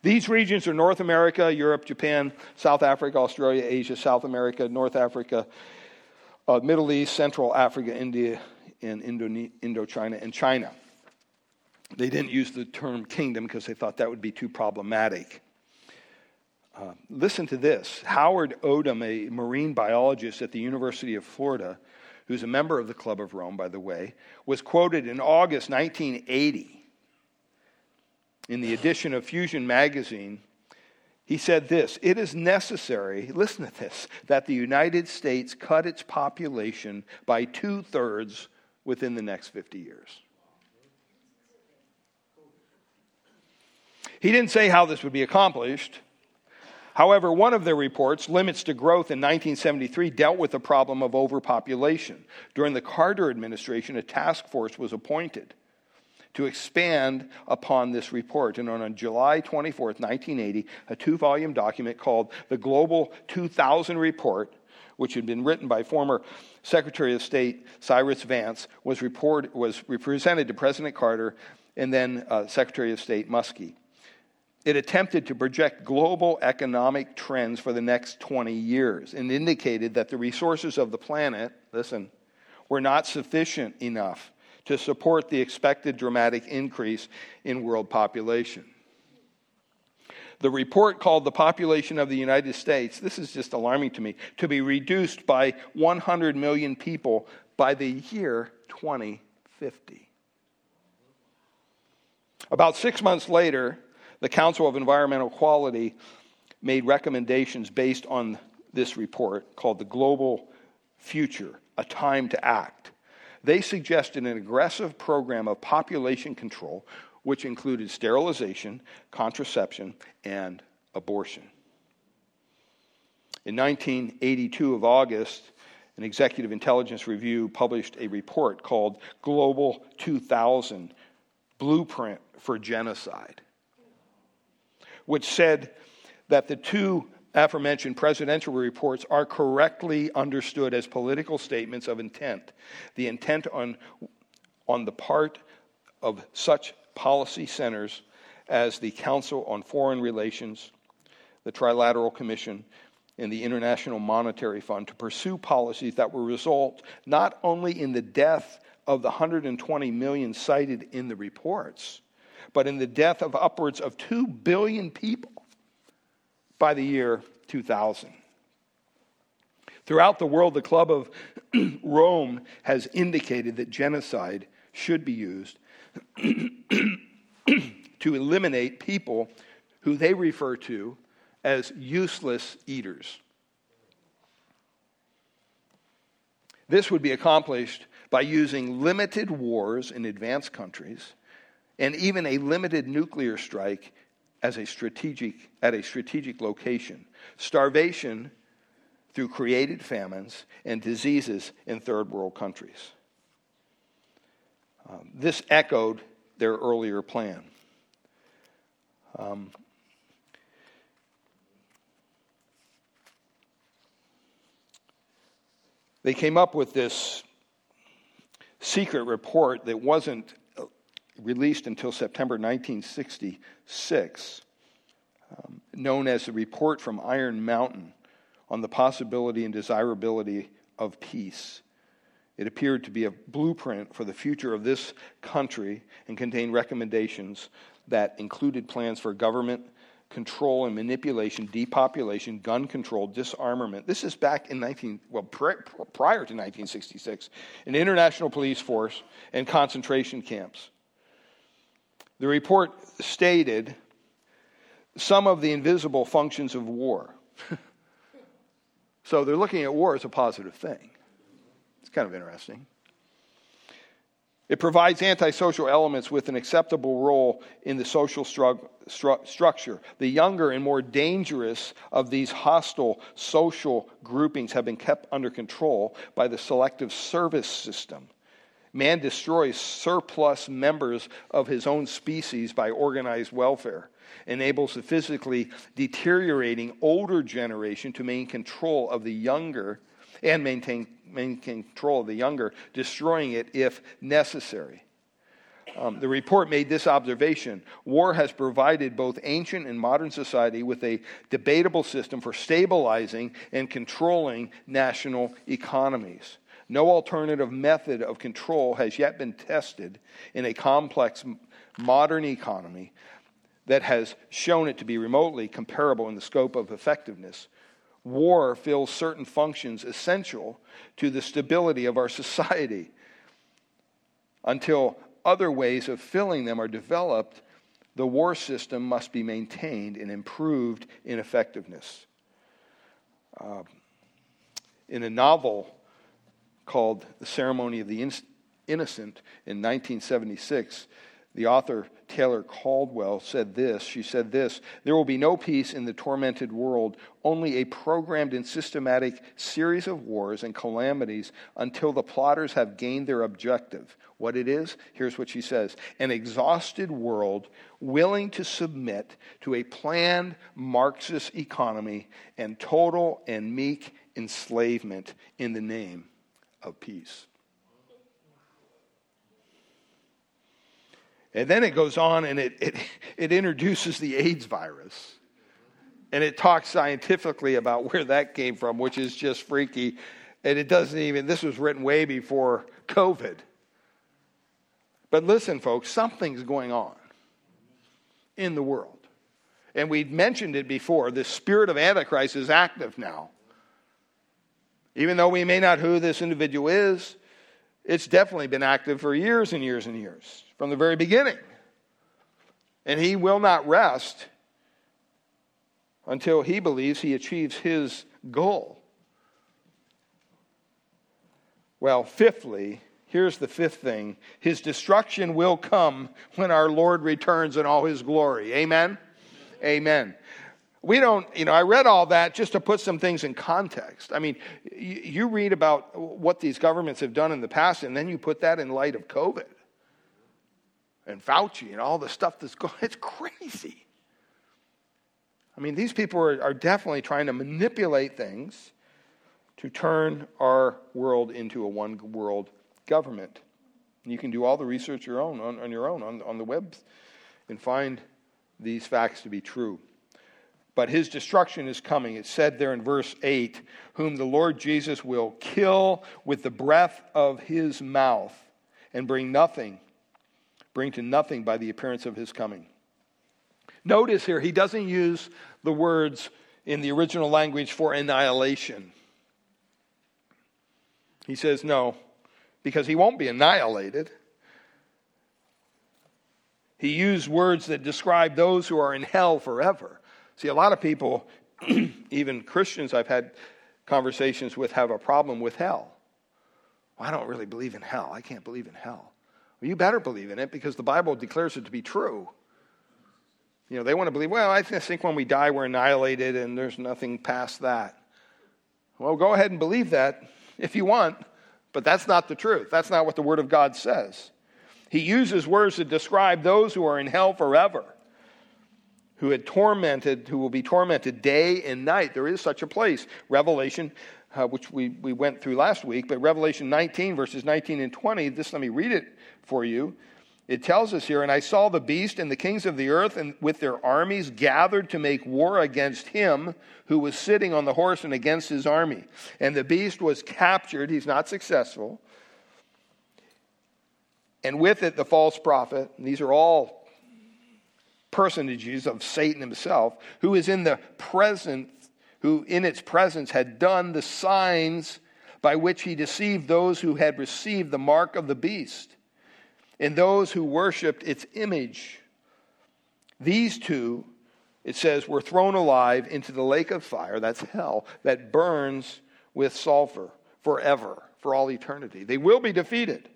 These regions are North America, Europe, Japan, South Africa, Australia, Asia, South America, North Africa, uh, Middle East, Central Africa, India, and Indo- Indochina, and China. They didn't use the term kingdom because they thought that would be too problematic. Uh, listen to this Howard Odum, a marine biologist at the University of Florida, who's a member of the Club of Rome, by the way, was quoted in August 1980 in the edition of Fusion magazine. He said this It is necessary, listen to this, that the United States cut its population by two thirds within the next 50 years. He didn't say how this would be accomplished. However, one of their reports, Limits to Growth in 1973, dealt with the problem of overpopulation. During the Carter administration, a task force was appointed to expand upon this report. And on July 24, 1980, a two volume document called the Global 2000 Report, which had been written by former Secretary of State Cyrus Vance, was, report, was presented to President Carter and then uh, Secretary of State Muskie. It attempted to project global economic trends for the next 20 years and indicated that the resources of the planet, listen, were not sufficient enough to support the expected dramatic increase in world population. The report called the population of the United States, this is just alarming to me, to be reduced by 100 million people by the year 2050. About six months later, the Council of Environmental Quality made recommendations based on this report called the Global Future A Time to Act. They suggested an aggressive program of population control, which included sterilization, contraception, and abortion. In 1982 of August, an executive intelligence review published a report called Global 2000 Blueprint for Genocide which said that the two aforementioned presidential reports are correctly understood as political statements of intent. The intent on, on the part of such policy centers as the Council on Foreign Relations, the Trilateral Commission, and the International Monetary Fund to pursue policies that will result not only in the death of the 120 million cited in the reports, but in the death of upwards of 2 billion people by the year 2000. Throughout the world, the Club of Rome has indicated that genocide should be used to eliminate people who they refer to as useless eaters. This would be accomplished by using limited wars in advanced countries and even a limited nuclear strike as a strategic, at a strategic location, starvation through created famines, and diseases in third world countries. Um, this echoed their earlier plan. Um, they came up with this secret report that wasn't released until September 1966, um, known as the Report from Iron Mountain on the Possibility and Desirability of Peace. It appeared to be a blueprint for the future of this country and contained recommendations that included plans for government control and manipulation, depopulation, gun control, disarmament. This is back in 19 well prior to 1966, an international police force and concentration camps. The report stated some of the invisible functions of war. so they're looking at war as a positive thing. It's kind of interesting. It provides antisocial elements with an acceptable role in the social stru- stru- structure. The younger and more dangerous of these hostile social groupings have been kept under control by the selective service system Man destroys surplus members of his own species by organized welfare, enables the physically deteriorating older generation to maintain control of the younger and maintain, maintain control of the younger, destroying it if necessary. Um, the report made this observation War has provided both ancient and modern society with a debatable system for stabilizing and controlling national economies. No alternative method of control has yet been tested in a complex modern economy that has shown it to be remotely comparable in the scope of effectiveness. War fills certain functions essential to the stability of our society. Until other ways of filling them are developed, the war system must be maintained and improved in effectiveness. Uh, in a novel called The Ceremony of the Innocent in 1976, the author Taylor Caldwell said this. She said this There will be no peace in the tormented world, only a programmed and systematic series of wars and calamities until the plotters have gained their objective. What it is? Here's what she says An exhausted world willing to submit to a planned Marxist economy and total and meek enslavement in the name of peace. And then it goes on and it, it, it introduces the AIDS virus. And it talks scientifically about where that came from, which is just freaky. And it doesn't even, this was written way before COVID. But listen, folks, something's going on in the world. And we mentioned it before. The spirit of Antichrist is active now. Even though we may not know who this individual is, it's definitely been active for years and years and years from the very beginning. And he will not rest until he believes he achieves his goal. Well, fifthly, here's the fifth thing his destruction will come when our Lord returns in all his glory. Amen? Amen. We don't, you know, I read all that just to put some things in context. I mean, you, read about what these governments have done in the past, and then you put that in light of COVID and Fauci and all the stuff that's going it's crazy. I mean, these people are, are definitely trying to manipulate things to turn our world into a one world government. And you can do all the research your own, on, on your own on, on the web and find these facts to be true. But his destruction is coming. It's said there in verse 8 whom the Lord Jesus will kill with the breath of his mouth and bring nothing bring to nothing by the appearance of his coming. Notice here, he doesn't use the words in the original language for annihilation. He says no, because he won't be annihilated. He used words that describe those who are in hell forever. See, a lot of people, even Christians I've had conversations with, have a problem with hell. Well, I don't really believe in hell. I can't believe in hell. Well, you better believe in it because the Bible declares it to be true. You know, they want to believe, well, I think when we die, we're annihilated and there's nothing past that. Well, go ahead and believe that if you want, but that's not the truth. That's not what the Word of God says. He uses words to describe those who are in hell forever, who had tormented, who will be tormented day and night. There is such a place. Revelation uh, which we, we went through last week, but Revelation 19, verses 19 and 20, this let me read it for you. It tells us here, and I saw the beast and the kings of the earth and with their armies gathered to make war against him who was sitting on the horse and against his army. And the beast was captured, he's not successful. And with it, the false prophet, these are all personages of Satan himself, who is in the present who in its presence had done the signs by which he deceived those who had received the mark of the beast and those who worshiped its image. These two, it says, were thrown alive into the lake of fire, that's hell, that burns with sulfur forever, for all eternity. They will be defeated.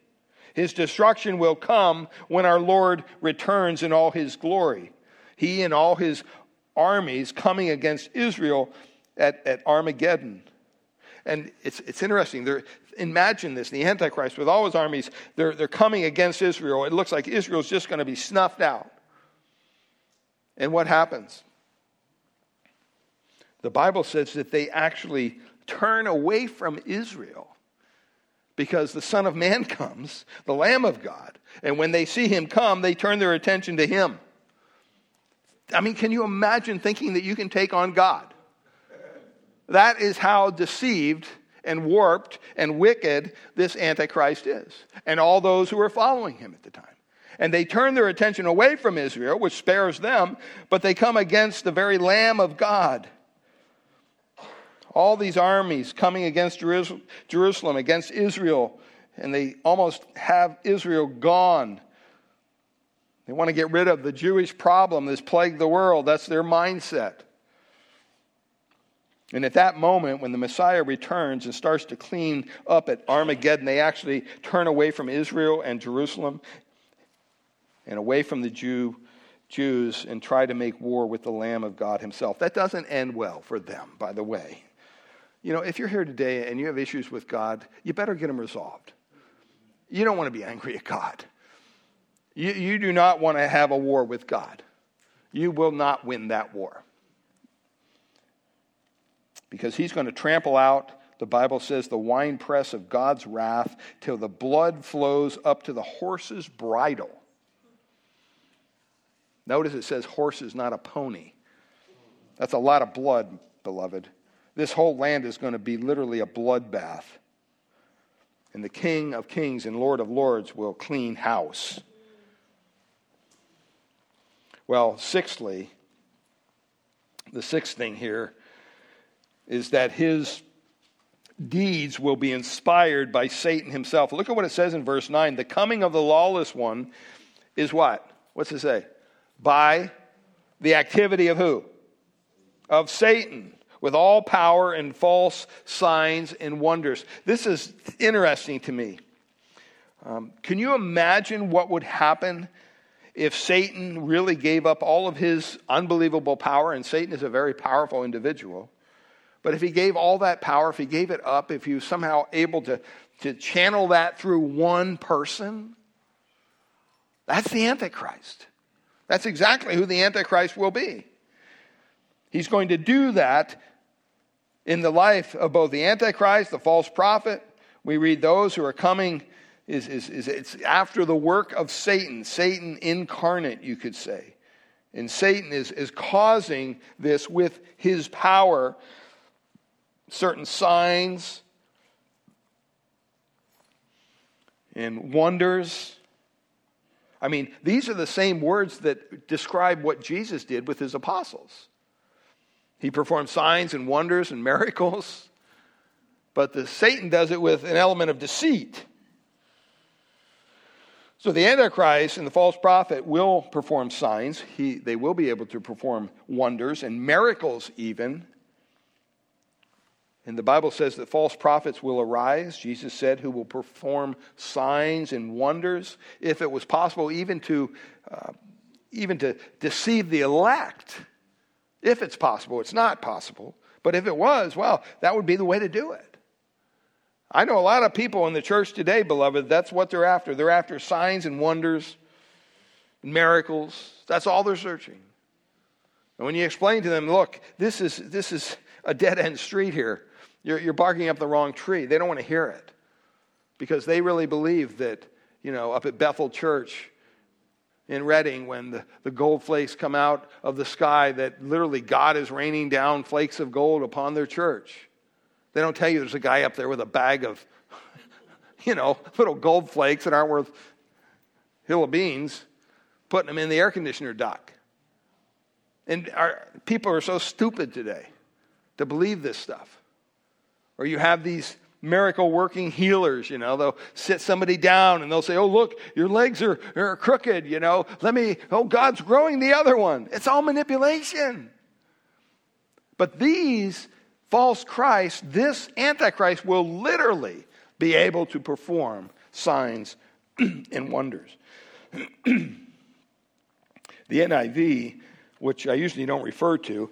His destruction will come when our Lord returns in all his glory. He and all his armies coming against Israel at, at Armageddon. And it's, it's interesting. There, imagine this the Antichrist with all his armies, they're, they're coming against Israel. It looks like Israel's just going to be snuffed out. And what happens? The Bible says that they actually turn away from Israel because the Son of Man comes, the Lamb of God. And when they see him come, they turn their attention to him. I mean, can you imagine thinking that you can take on God? That is how deceived and warped and wicked this Antichrist is, and all those who are following him at the time. And they turn their attention away from Israel, which spares them, but they come against the very Lamb of God. All these armies coming against Jerusalem, against Israel, and they almost have Israel gone. They want to get rid of the Jewish problem that's plagued the world. That's their mindset. And at that moment, when the Messiah returns and starts to clean up at Armageddon, they actually turn away from Israel and Jerusalem and away from the Jew, Jews and try to make war with the Lamb of God himself. That doesn't end well for them, by the way. You know, if you're here today and you have issues with God, you better get them resolved. You don't want to be angry at God. You, you do not want to have a war with God. You will not win that war because he's going to trample out, the Bible says, the winepress of God's wrath till the blood flows up to the horse's bridle. Notice it says horses, not a pony. That's a lot of blood, beloved. This whole land is going to be literally a bloodbath. And the King of Kings and Lord of Lords will clean house. Well, sixthly, the sixth thing here is that his deeds will be inspired by Satan himself. Look at what it says in verse 9. The coming of the lawless one is what? What's it say? By the activity of who? Of Satan, with all power and false signs and wonders. This is interesting to me. Um, can you imagine what would happen if Satan really gave up all of his unbelievable power? And Satan is a very powerful individual. But if he gave all that power, if he gave it up, if he was somehow able to, to channel that through one person, that's the Antichrist. That's exactly who the Antichrist will be. He's going to do that in the life of both the Antichrist, the false prophet. We read those who are coming is, is, is it's after the work of Satan, Satan incarnate, you could say. And Satan is, is causing this with his power certain signs and wonders. I mean, these are the same words that describe what Jesus did with his apostles. He performed signs and wonders and miracles, but the Satan does it with an element of deceit. So the Antichrist and the false prophet will perform signs. He, they will be able to perform wonders and miracles, even. And the Bible says that false prophets will arise, Jesus said, who will perform signs and wonders, if it was possible, even to, uh, even to deceive the elect. If it's possible, it's not possible. But if it was, well, that would be the way to do it. I know a lot of people in the church today, beloved, that's what they're after. They're after signs and wonders, miracles. That's all they're searching. And when you explain to them, look, this is, this is a dead end street here. You're, you're barking up the wrong tree. They don't want to hear it because they really believe that, you know, up at Bethel Church in Redding, when the, the gold flakes come out of the sky, that literally God is raining down flakes of gold upon their church. They don't tell you there's a guy up there with a bag of, you know, little gold flakes that aren't worth hill of beans, putting them in the air conditioner duct. And our, people are so stupid today to believe this stuff. Or you have these miracle working healers, you know, they'll sit somebody down and they'll say, Oh, look, your legs are, are crooked, you know, let me, oh, God's growing the other one. It's all manipulation. But these false Christ, this Antichrist will literally be able to perform signs and wonders. the NIV, which I usually don't refer to,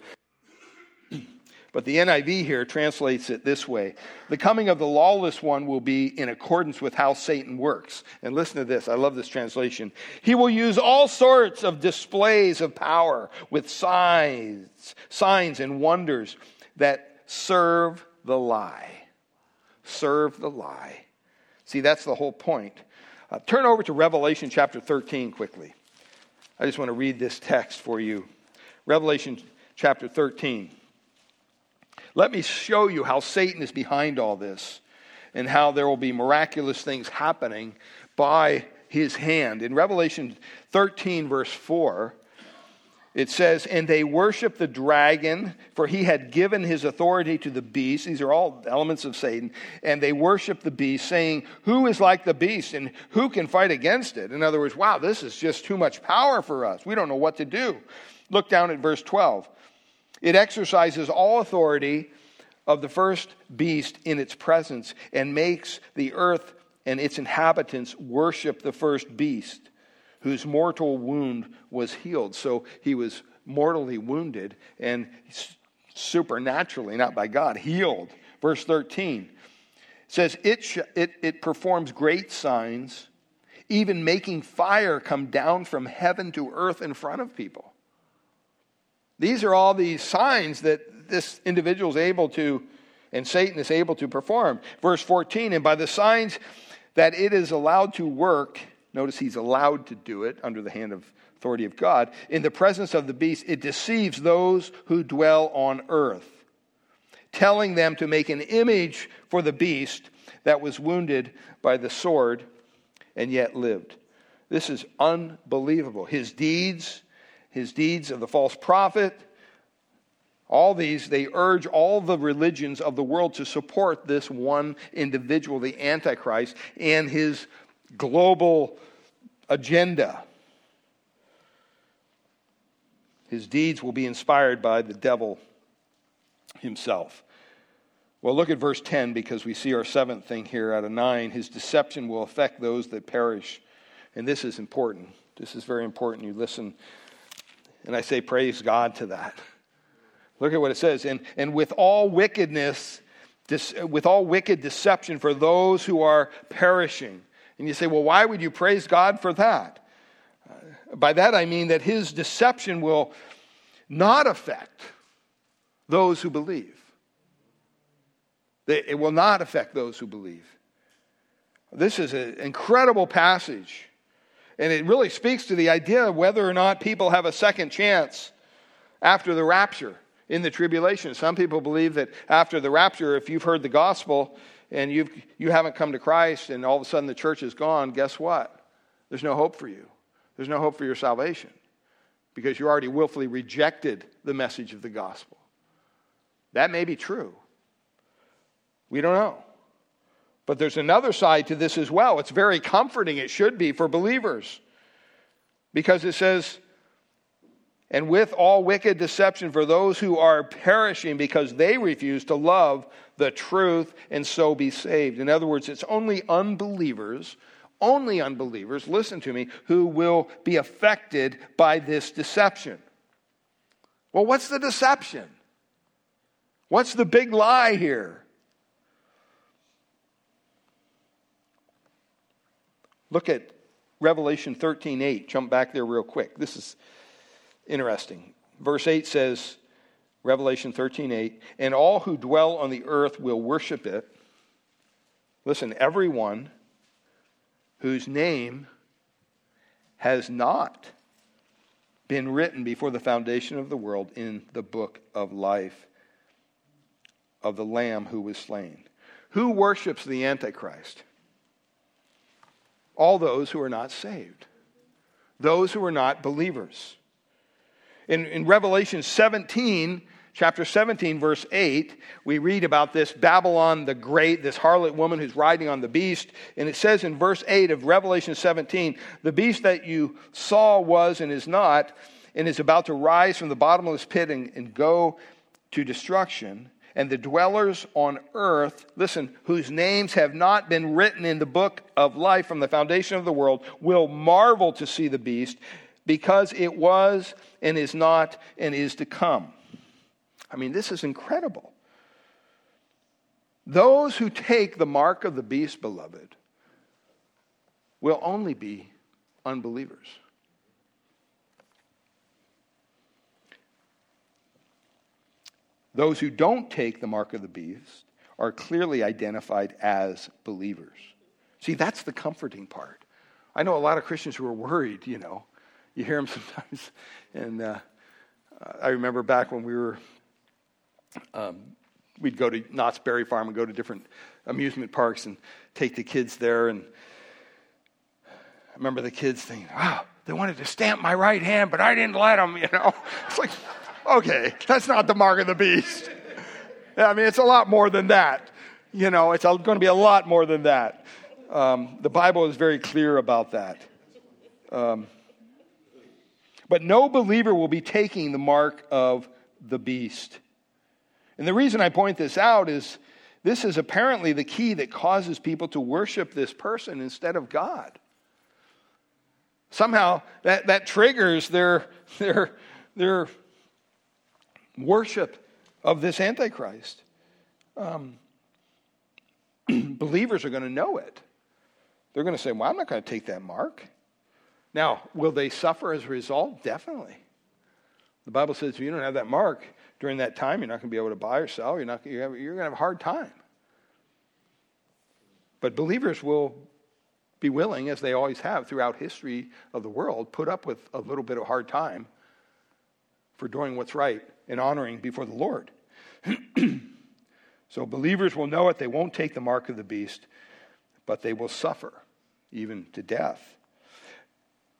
But the NIV here translates it this way The coming of the lawless one will be in accordance with how Satan works. And listen to this, I love this translation. He will use all sorts of displays of power with signs, signs and wonders that serve the lie. Serve the lie. See, that's the whole point. Uh, turn over to Revelation chapter 13 quickly. I just want to read this text for you. Revelation chapter 13. Let me show you how Satan is behind all this and how there will be miraculous things happening by his hand. In Revelation 13, verse 4, it says, And they worship the dragon, for he had given his authority to the beast. These are all elements of Satan. And they worship the beast, saying, Who is like the beast and who can fight against it? In other words, wow, this is just too much power for us. We don't know what to do. Look down at verse 12. It exercises all authority of the first beast in its presence and makes the earth and its inhabitants worship the first beast whose mortal wound was healed. So he was mortally wounded and supernaturally, not by God, healed. Verse 13 says, It, sh- it, it performs great signs, even making fire come down from heaven to earth in front of people. These are all these signs that this individual is able to, and Satan is able to perform. Verse 14, and by the signs that it is allowed to work, notice he's allowed to do it under the hand of authority of God, in the presence of the beast, it deceives those who dwell on earth, telling them to make an image for the beast that was wounded by the sword and yet lived. This is unbelievable. His deeds his deeds of the false prophet. All these, they urge all the religions of the world to support this one individual, the Antichrist, and his global agenda. His deeds will be inspired by the devil himself. Well, look at verse 10 because we see our seventh thing here out of nine. His deception will affect those that perish. And this is important. This is very important. You listen and I say, Praise God to that. Look at what it says. And, and with all wickedness, with all wicked deception for those who are perishing. And you say, Well, why would you praise God for that? Uh, by that I mean that his deception will not affect those who believe. It will not affect those who believe. This is an incredible passage. And it really speaks to the idea of whether or not people have a second chance after the rapture in the tribulation. Some people believe that after the rapture, if you've heard the gospel and you've, you haven't come to Christ and all of a sudden the church is gone, guess what? There's no hope for you. There's no hope for your salvation because you already willfully rejected the message of the gospel. That may be true. We don't know. But there's another side to this as well. It's very comforting, it should be, for believers. Because it says, and with all wicked deception for those who are perishing because they refuse to love the truth and so be saved. In other words, it's only unbelievers, only unbelievers, listen to me, who will be affected by this deception. Well, what's the deception? What's the big lie here? Look at Revelation 13 8. Jump back there real quick. This is interesting. Verse 8 says, Revelation 13 8, and all who dwell on the earth will worship it. Listen, everyone whose name has not been written before the foundation of the world in the book of life of the Lamb who was slain. Who worships the Antichrist? All those who are not saved, those who are not believers. In, in Revelation 17, chapter 17, verse 8, we read about this Babylon the Great, this harlot woman who's riding on the beast. And it says in verse 8 of Revelation 17, the beast that you saw was and is not, and is about to rise from the bottomless pit and, and go to destruction and the dwellers on earth, listen, whose names have not been written in the book of life from the foundation of the world, will marvel to see the beast because it was and is not and is to come. I mean, this is incredible. Those who take the mark of the beast, beloved, will only be unbelievers. Those who don't take the mark of the beast are clearly identified as believers. See, that's the comforting part. I know a lot of Christians who are worried, you know. You hear them sometimes. And uh, I remember back when we were, um, we'd go to Knott's Berry Farm and go to different amusement parks and take the kids there. And I remember the kids thinking, wow, they wanted to stamp my right hand, but I didn't let them, you know. It's like, okay, that's not the mark of the beast. I mean, it's a lot more than that. You know, it's going to be a lot more than that. Um, the Bible is very clear about that. Um, but no believer will be taking the mark of the beast. And the reason I point this out is this is apparently the key that causes people to worship this person instead of God. Somehow that, that triggers their, their, their worship of this Antichrist. Um, believers are going to know it. They're going to say, Well, I'm not going to take that mark. Now, will they suffer as a result? Definitely. The Bible says if you don't have that mark during that time, you're not going to be able to buy or sell. You're, not, you're going to have a hard time. But believers will be willing, as they always have throughout history of the world, put up with a little bit of hard time for doing what's right and honoring before the Lord. so believers will know it. They won't take the mark of the beast, but they will suffer, even to death.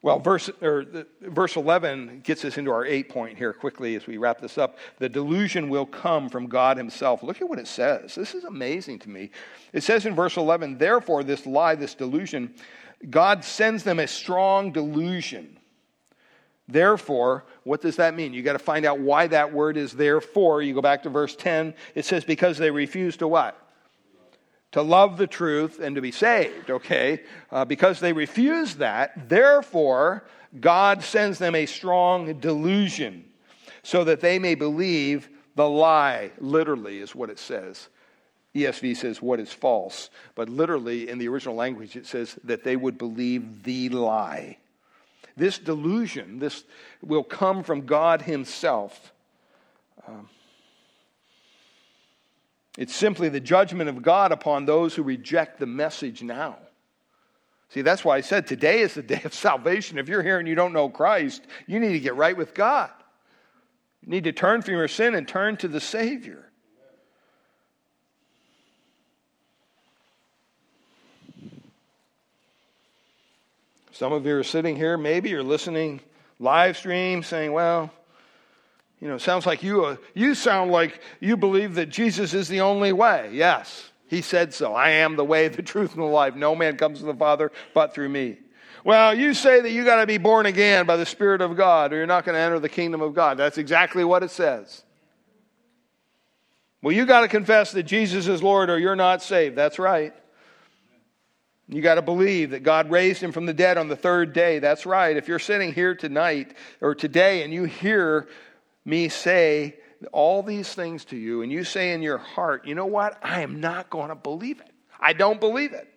Well, verse, or the, verse 11 gets us into our eight point here quickly as we wrap this up. The delusion will come from God Himself. Look at what it says. This is amazing to me. It says in verse 11, therefore, this lie, this delusion, God sends them a strong delusion Therefore, what does that mean? You got to find out why that word is therefore. You go back to verse 10. It says, because they refuse to what? To love the truth and to be saved, okay? Uh, because they refuse that, therefore, God sends them a strong delusion so that they may believe the lie, literally, is what it says. ESV says what is false, but literally in the original language it says that they would believe the lie. This delusion, this will come from God Himself. Um, it's simply the judgment of God upon those who reject the message now. See, that's why I said today is the day of salvation. If you're here and you don't know Christ, you need to get right with God. You need to turn from your sin and turn to the Savior. Some of you are sitting here, maybe you're listening live stream saying, well, you know, sounds like you, uh, you sound like you believe that Jesus is the only way. Yes, he said so. I am the way, the truth, and the life. No man comes to the Father but through me. Well, you say that you got to be born again by the Spirit of God or you're not going to enter the kingdom of God. That's exactly what it says. Well, you got to confess that Jesus is Lord or you're not saved. That's right. You got to believe that God raised him from the dead on the third day. That's right. If you're sitting here tonight or today and you hear me say all these things to you and you say in your heart, you know what? I am not going to believe it. I don't believe it.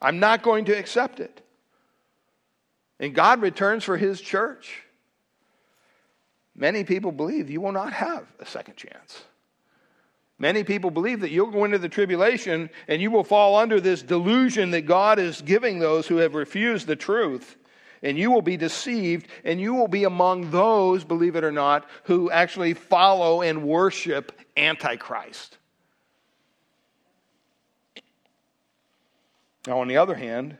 I'm not going to accept it. And God returns for his church. Many people believe you will not have a second chance. Many people believe that you'll go into the tribulation and you will fall under this delusion that God is giving those who have refused the truth. And you will be deceived, and you will be among those, believe it or not, who actually follow and worship Antichrist. Now, on the other hand,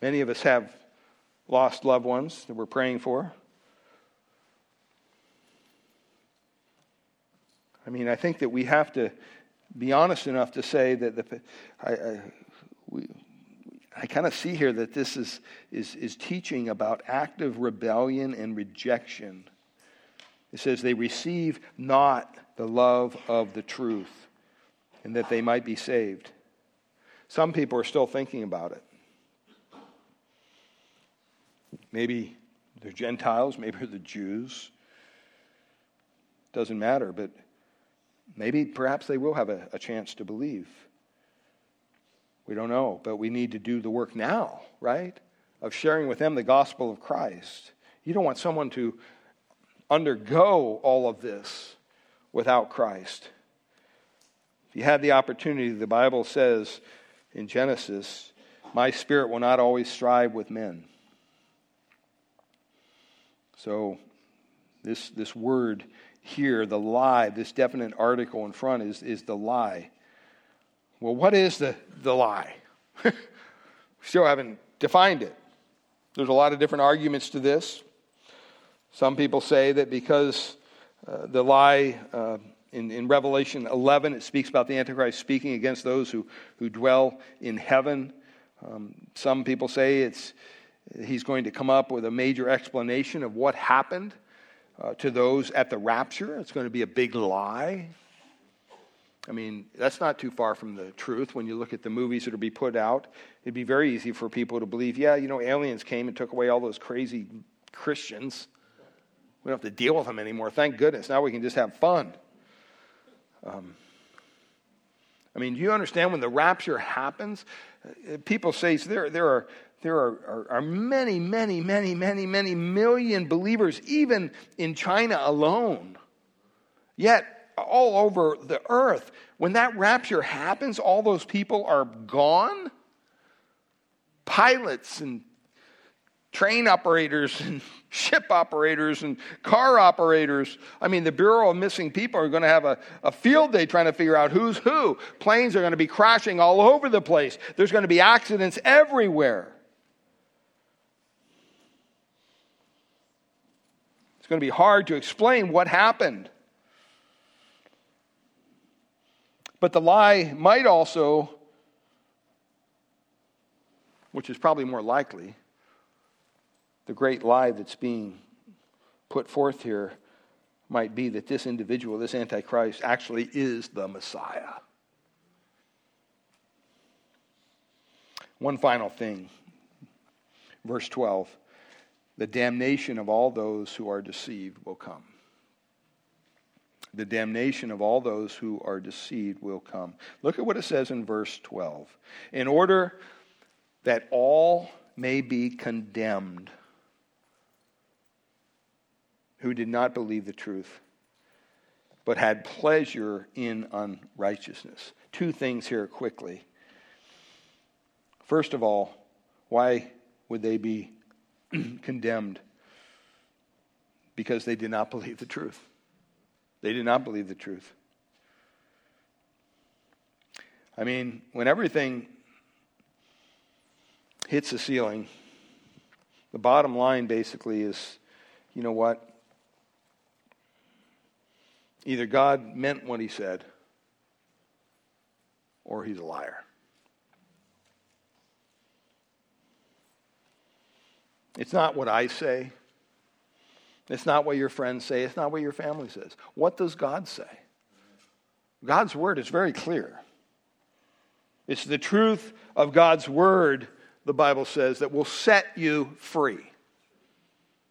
many of us have lost loved ones that we're praying for. I mean, I think that we have to be honest enough to say that the, I, I, we, I kind of see here that this is, is, is teaching about active rebellion and rejection. It says they receive not the love of the truth and that they might be saved. Some people are still thinking about it. Maybe they're Gentiles, maybe they're the Jews. doesn't matter, but maybe perhaps they will have a, a chance to believe. We don't know, but we need to do the work now, right? Of sharing with them the gospel of Christ. You don't want someone to undergo all of this without Christ. If you had the opportunity, the Bible says in Genesis, My spirit will not always strive with men. So, this, this word here, the lie, this definite article in front is, is the lie. Well, what is the, the lie? Still haven't defined it. There's a lot of different arguments to this. Some people say that because uh, the lie uh, in, in Revelation 11, it speaks about the Antichrist speaking against those who, who dwell in heaven. Um, some people say it's, he's going to come up with a major explanation of what happened uh, to those at the rapture. It's going to be a big lie. I mean, that's not too far from the truth when you look at the movies that will be put out. It'd be very easy for people to believe, yeah, you know, aliens came and took away all those crazy Christians. We don't have to deal with them anymore. Thank goodness. Now we can just have fun. Um, I mean, do you understand when the rapture happens? Uh, people say so there, there are there are, are, are, many, many, many, many, many million believers, even in China alone. Yet, all over the earth, when that rapture happens, all those people are gone. Pilots and train operators and ship operators and car operators. I mean, the Bureau of Missing People are going to have a, a field day trying to figure out who's who. Planes are going to be crashing all over the place. There's going to be accidents everywhere. It's going to be hard to explain what happened. But the lie might also, which is probably more likely, the great lie that's being put forth here might be that this individual, this Antichrist, actually is the Messiah. One final thing. Verse 12 the damnation of all those who are deceived will come. The damnation of all those who are deceived will come. Look at what it says in verse 12. In order that all may be condemned who did not believe the truth, but had pleasure in unrighteousness. Two things here quickly. First of all, why would they be condemned because they did not believe the truth. They did not believe the truth. I mean, when everything hits the ceiling, the bottom line basically is you know what? Either God meant what he said, or he's a liar. It's not what I say. It's not what your friends say. It's not what your family says. What does God say? God's word is very clear. It's the truth of God's word, the Bible says, that will set you free.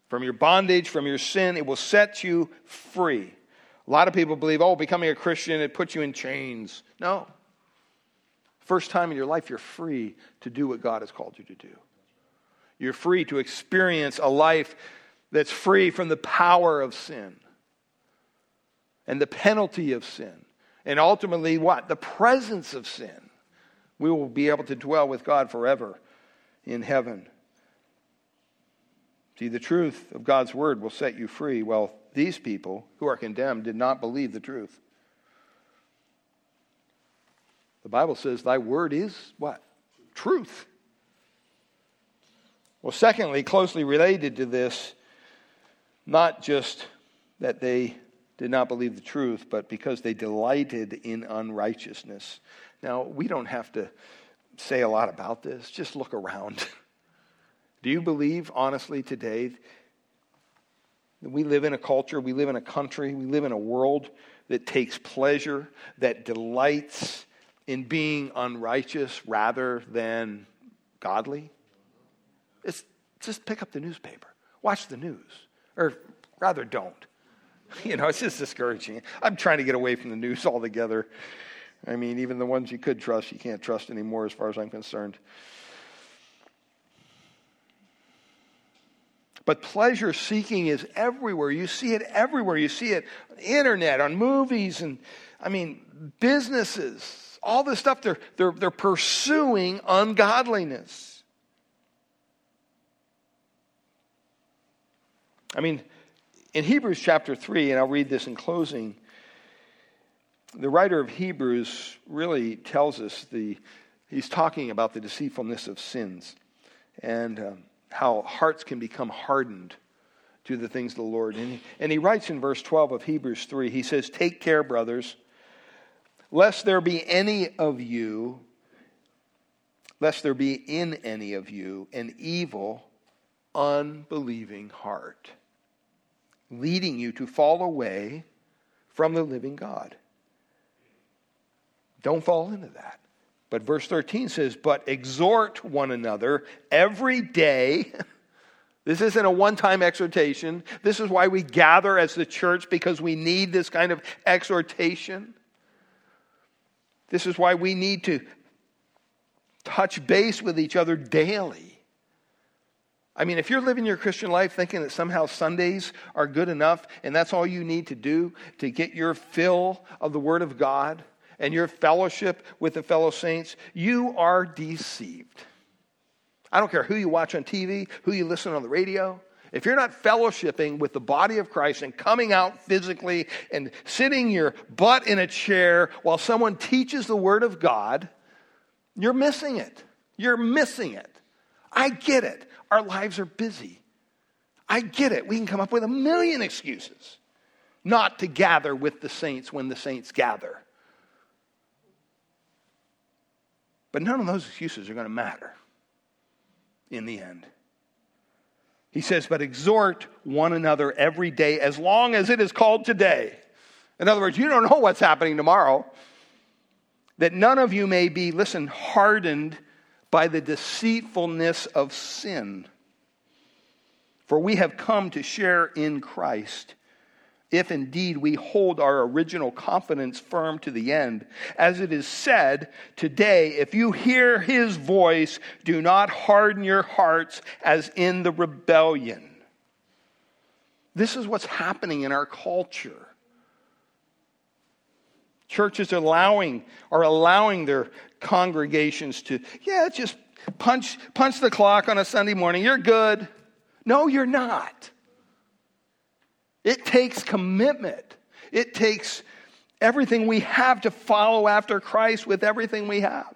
From your bondage, from your sin, it will set you free. A lot of people believe, oh, becoming a Christian, it puts you in chains. No. First time in your life, you're free to do what God has called you to do. You're free to experience a life that's free from the power of sin and the penalty of sin. And ultimately, what? The presence of sin. We will be able to dwell with God forever in heaven. See, the truth of God's word will set you free. Well, these people who are condemned did not believe the truth. The Bible says, Thy word is what? Truth. Well, secondly, closely related to this, not just that they did not believe the truth, but because they delighted in unrighteousness. Now, we don't have to say a lot about this, just look around. Do you believe, honestly, today, that we live in a culture, we live in a country, we live in a world that takes pleasure, that delights in being unrighteous rather than godly? It's just pick up the newspaper, watch the news, or rather don't. You know, it's just discouraging. I'm trying to get away from the news altogether. I mean, even the ones you could trust, you can't trust anymore, as far as I'm concerned. But pleasure seeking is everywhere. You see it everywhere. You see it on internet, on movies, and I mean, businesses, all this stuff. They're, they're, they're pursuing ungodliness. I mean, in Hebrews chapter 3, and I'll read this in closing, the writer of Hebrews really tells us the, he's talking about the deceitfulness of sins. And. Um, how hearts can become hardened to the things of the Lord. And he, and he writes in verse 12 of Hebrews 3, he says, Take care, brothers, lest there be any of you, lest there be in any of you an evil, unbelieving heart, leading you to fall away from the living God. Don't fall into that. But verse 13 says, But exhort one another every day. This isn't a one time exhortation. This is why we gather as the church because we need this kind of exhortation. This is why we need to touch base with each other daily. I mean, if you're living your Christian life thinking that somehow Sundays are good enough and that's all you need to do to get your fill of the Word of God, and your fellowship with the fellow saints, you are deceived. I don't care who you watch on TV, who you listen on the radio. If you're not fellowshipping with the body of Christ and coming out physically and sitting your butt in a chair while someone teaches the Word of God, you're missing it. You're missing it. I get it. Our lives are busy. I get it. We can come up with a million excuses not to gather with the saints when the saints gather. But none of those excuses are going to matter in the end. He says, But exhort one another every day as long as it is called today. In other words, you don't know what's happening tomorrow. That none of you may be, listen, hardened by the deceitfulness of sin. For we have come to share in Christ if indeed we hold our original confidence firm to the end. As it is said, today, if you hear his voice, do not harden your hearts as in the rebellion. This is what's happening in our culture. Churches are allowing, are allowing their congregations to, yeah, just punch, punch the clock on a Sunday morning. You're good. No, you're not. It takes commitment. It takes everything we have to follow after Christ with everything we have.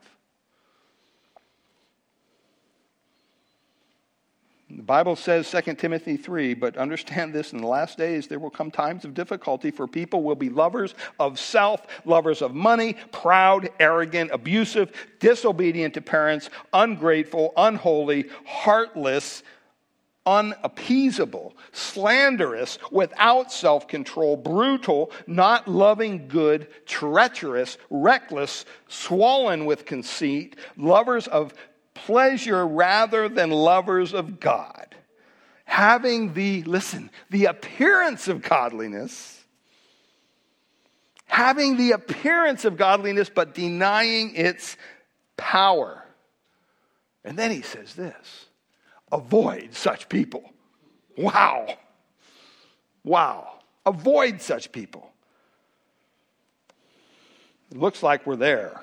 The Bible says 2 Timothy 3, but understand this in the last days there will come times of difficulty for people will be lovers of self, lovers of money, proud, arrogant, abusive, disobedient to parents, ungrateful, unholy, heartless, unappeasable, slanderous, without self control, brutal, not loving good, treacherous, reckless, swollen with conceit, lovers of pleasure rather than lovers of God, having the, listen, the appearance of godliness. Having the appearance of godliness, but denying its power. And then he says this Avoid such people. Wow. Wow. Avoid such people. It looks like we're there.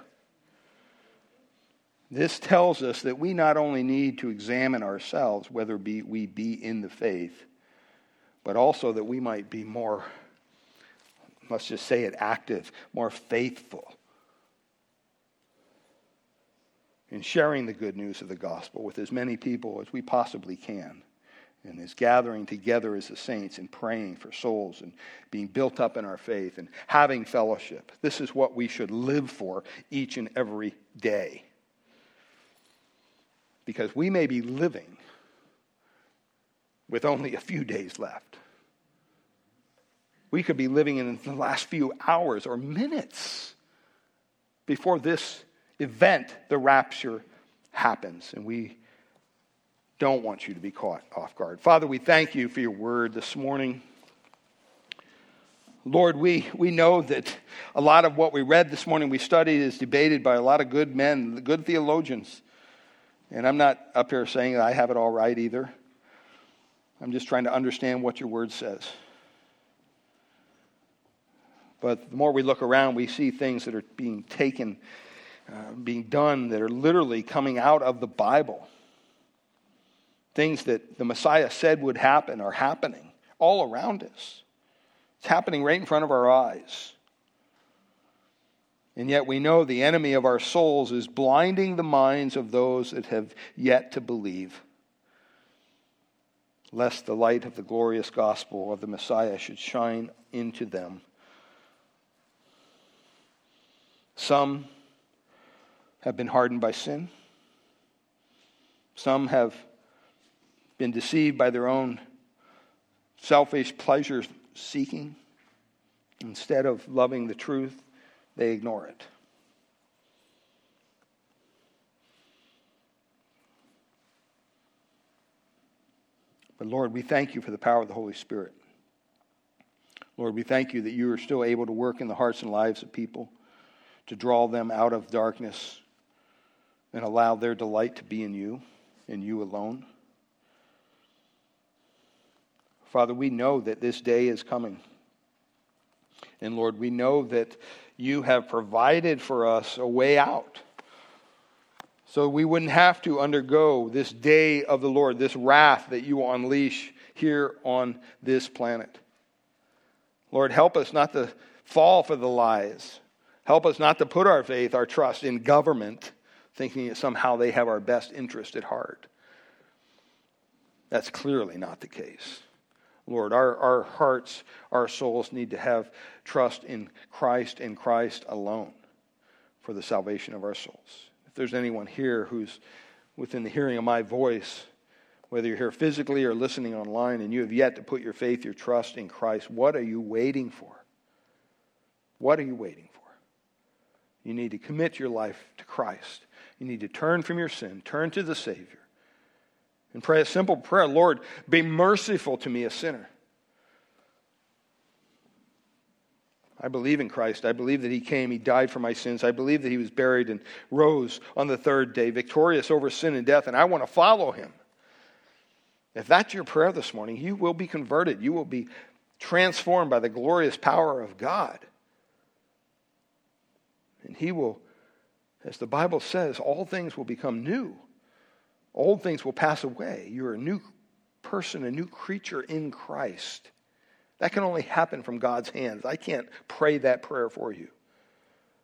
This tells us that we not only need to examine ourselves, whether be, we be in the faith, but also that we might be more, let's just say it, active, more faithful in sharing the good news of the gospel with as many people as we possibly can. And is gathering together as the saints and praying for souls and being built up in our faith and having fellowship. This is what we should live for each and every day. Because we may be living with only a few days left. We could be living in the last few hours or minutes before this event, the rapture, happens. And we don't want you to be caught off guard. Father, we thank you for your word this morning. Lord, we, we know that a lot of what we read this morning, we studied, is debated by a lot of good men, good theologians. And I'm not up here saying that I have it all right either. I'm just trying to understand what your word says. But the more we look around, we see things that are being taken, uh, being done, that are literally coming out of the Bible. Things that the Messiah said would happen are happening all around us. It's happening right in front of our eyes. And yet we know the enemy of our souls is blinding the minds of those that have yet to believe, lest the light of the glorious gospel of the Messiah should shine into them. Some have been hardened by sin. Some have been deceived by their own selfish pleasure seeking. Instead of loving the truth, they ignore it. But Lord, we thank you for the power of the Holy Spirit. Lord, we thank you that you are still able to work in the hearts and lives of people, to draw them out of darkness and allow their delight to be in you, in you alone. Father, we know that this day is coming. And Lord, we know that you have provided for us a way out. So we wouldn't have to undergo this day of the Lord, this wrath that you unleash here on this planet. Lord, help us not to fall for the lies. Help us not to put our faith, our trust in government, thinking that somehow they have our best interest at heart. That's clearly not the case. Lord. Our, our hearts, our souls need to have trust in Christ and Christ alone for the salvation of our souls. If there's anyone here who's within the hearing of my voice, whether you're here physically or listening online, and you have yet to put your faith, your trust in Christ, what are you waiting for? What are you waiting for? You need to commit your life to Christ. You need to turn from your sin, turn to the Savior, and pray a simple prayer Lord, be merciful to me, a sinner. I believe in Christ. I believe that He came, He died for my sins. I believe that He was buried and rose on the third day, victorious over sin and death, and I want to follow Him. If that's your prayer this morning, you will be converted. You will be transformed by the glorious power of God. And He will, as the Bible says, all things will become new. Old things will pass away. You're a new person, a new creature in Christ. That can only happen from God's hands. I can't pray that prayer for you.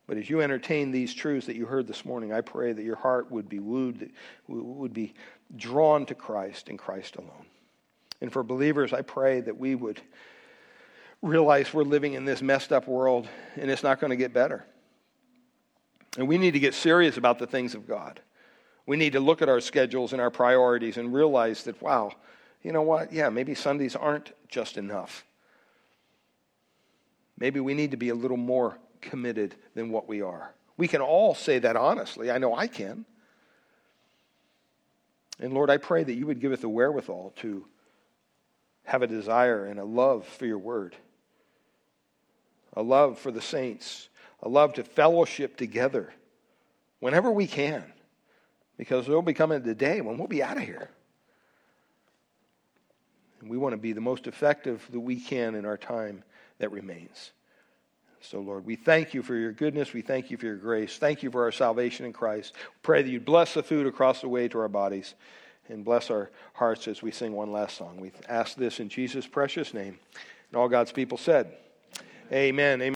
But as you entertain these truths that you heard this morning, I pray that your heart would be wooed, would be drawn to Christ and Christ alone. And for believers, I pray that we would realize we're living in this messed up world and it's not going to get better. And we need to get serious about the things of God. We need to look at our schedules and our priorities and realize that, wow, you know what? Yeah, maybe Sundays aren't just enough. Maybe we need to be a little more committed than what we are. We can all say that honestly. I know I can. And Lord, I pray that you would give us the wherewithal to have a desire and a love for your word, a love for the saints, a love to fellowship together whenever we can because there'll be coming a day when we'll be out of here. And we want to be the most effective that we can in our time that remains. So, Lord, we thank you for your goodness. We thank you for your grace. Thank you for our salvation in Christ. Pray that you bless the food across the way to our bodies and bless our hearts as we sing one last song. We ask this in Jesus' precious name. And all God's people said, Amen. Amen.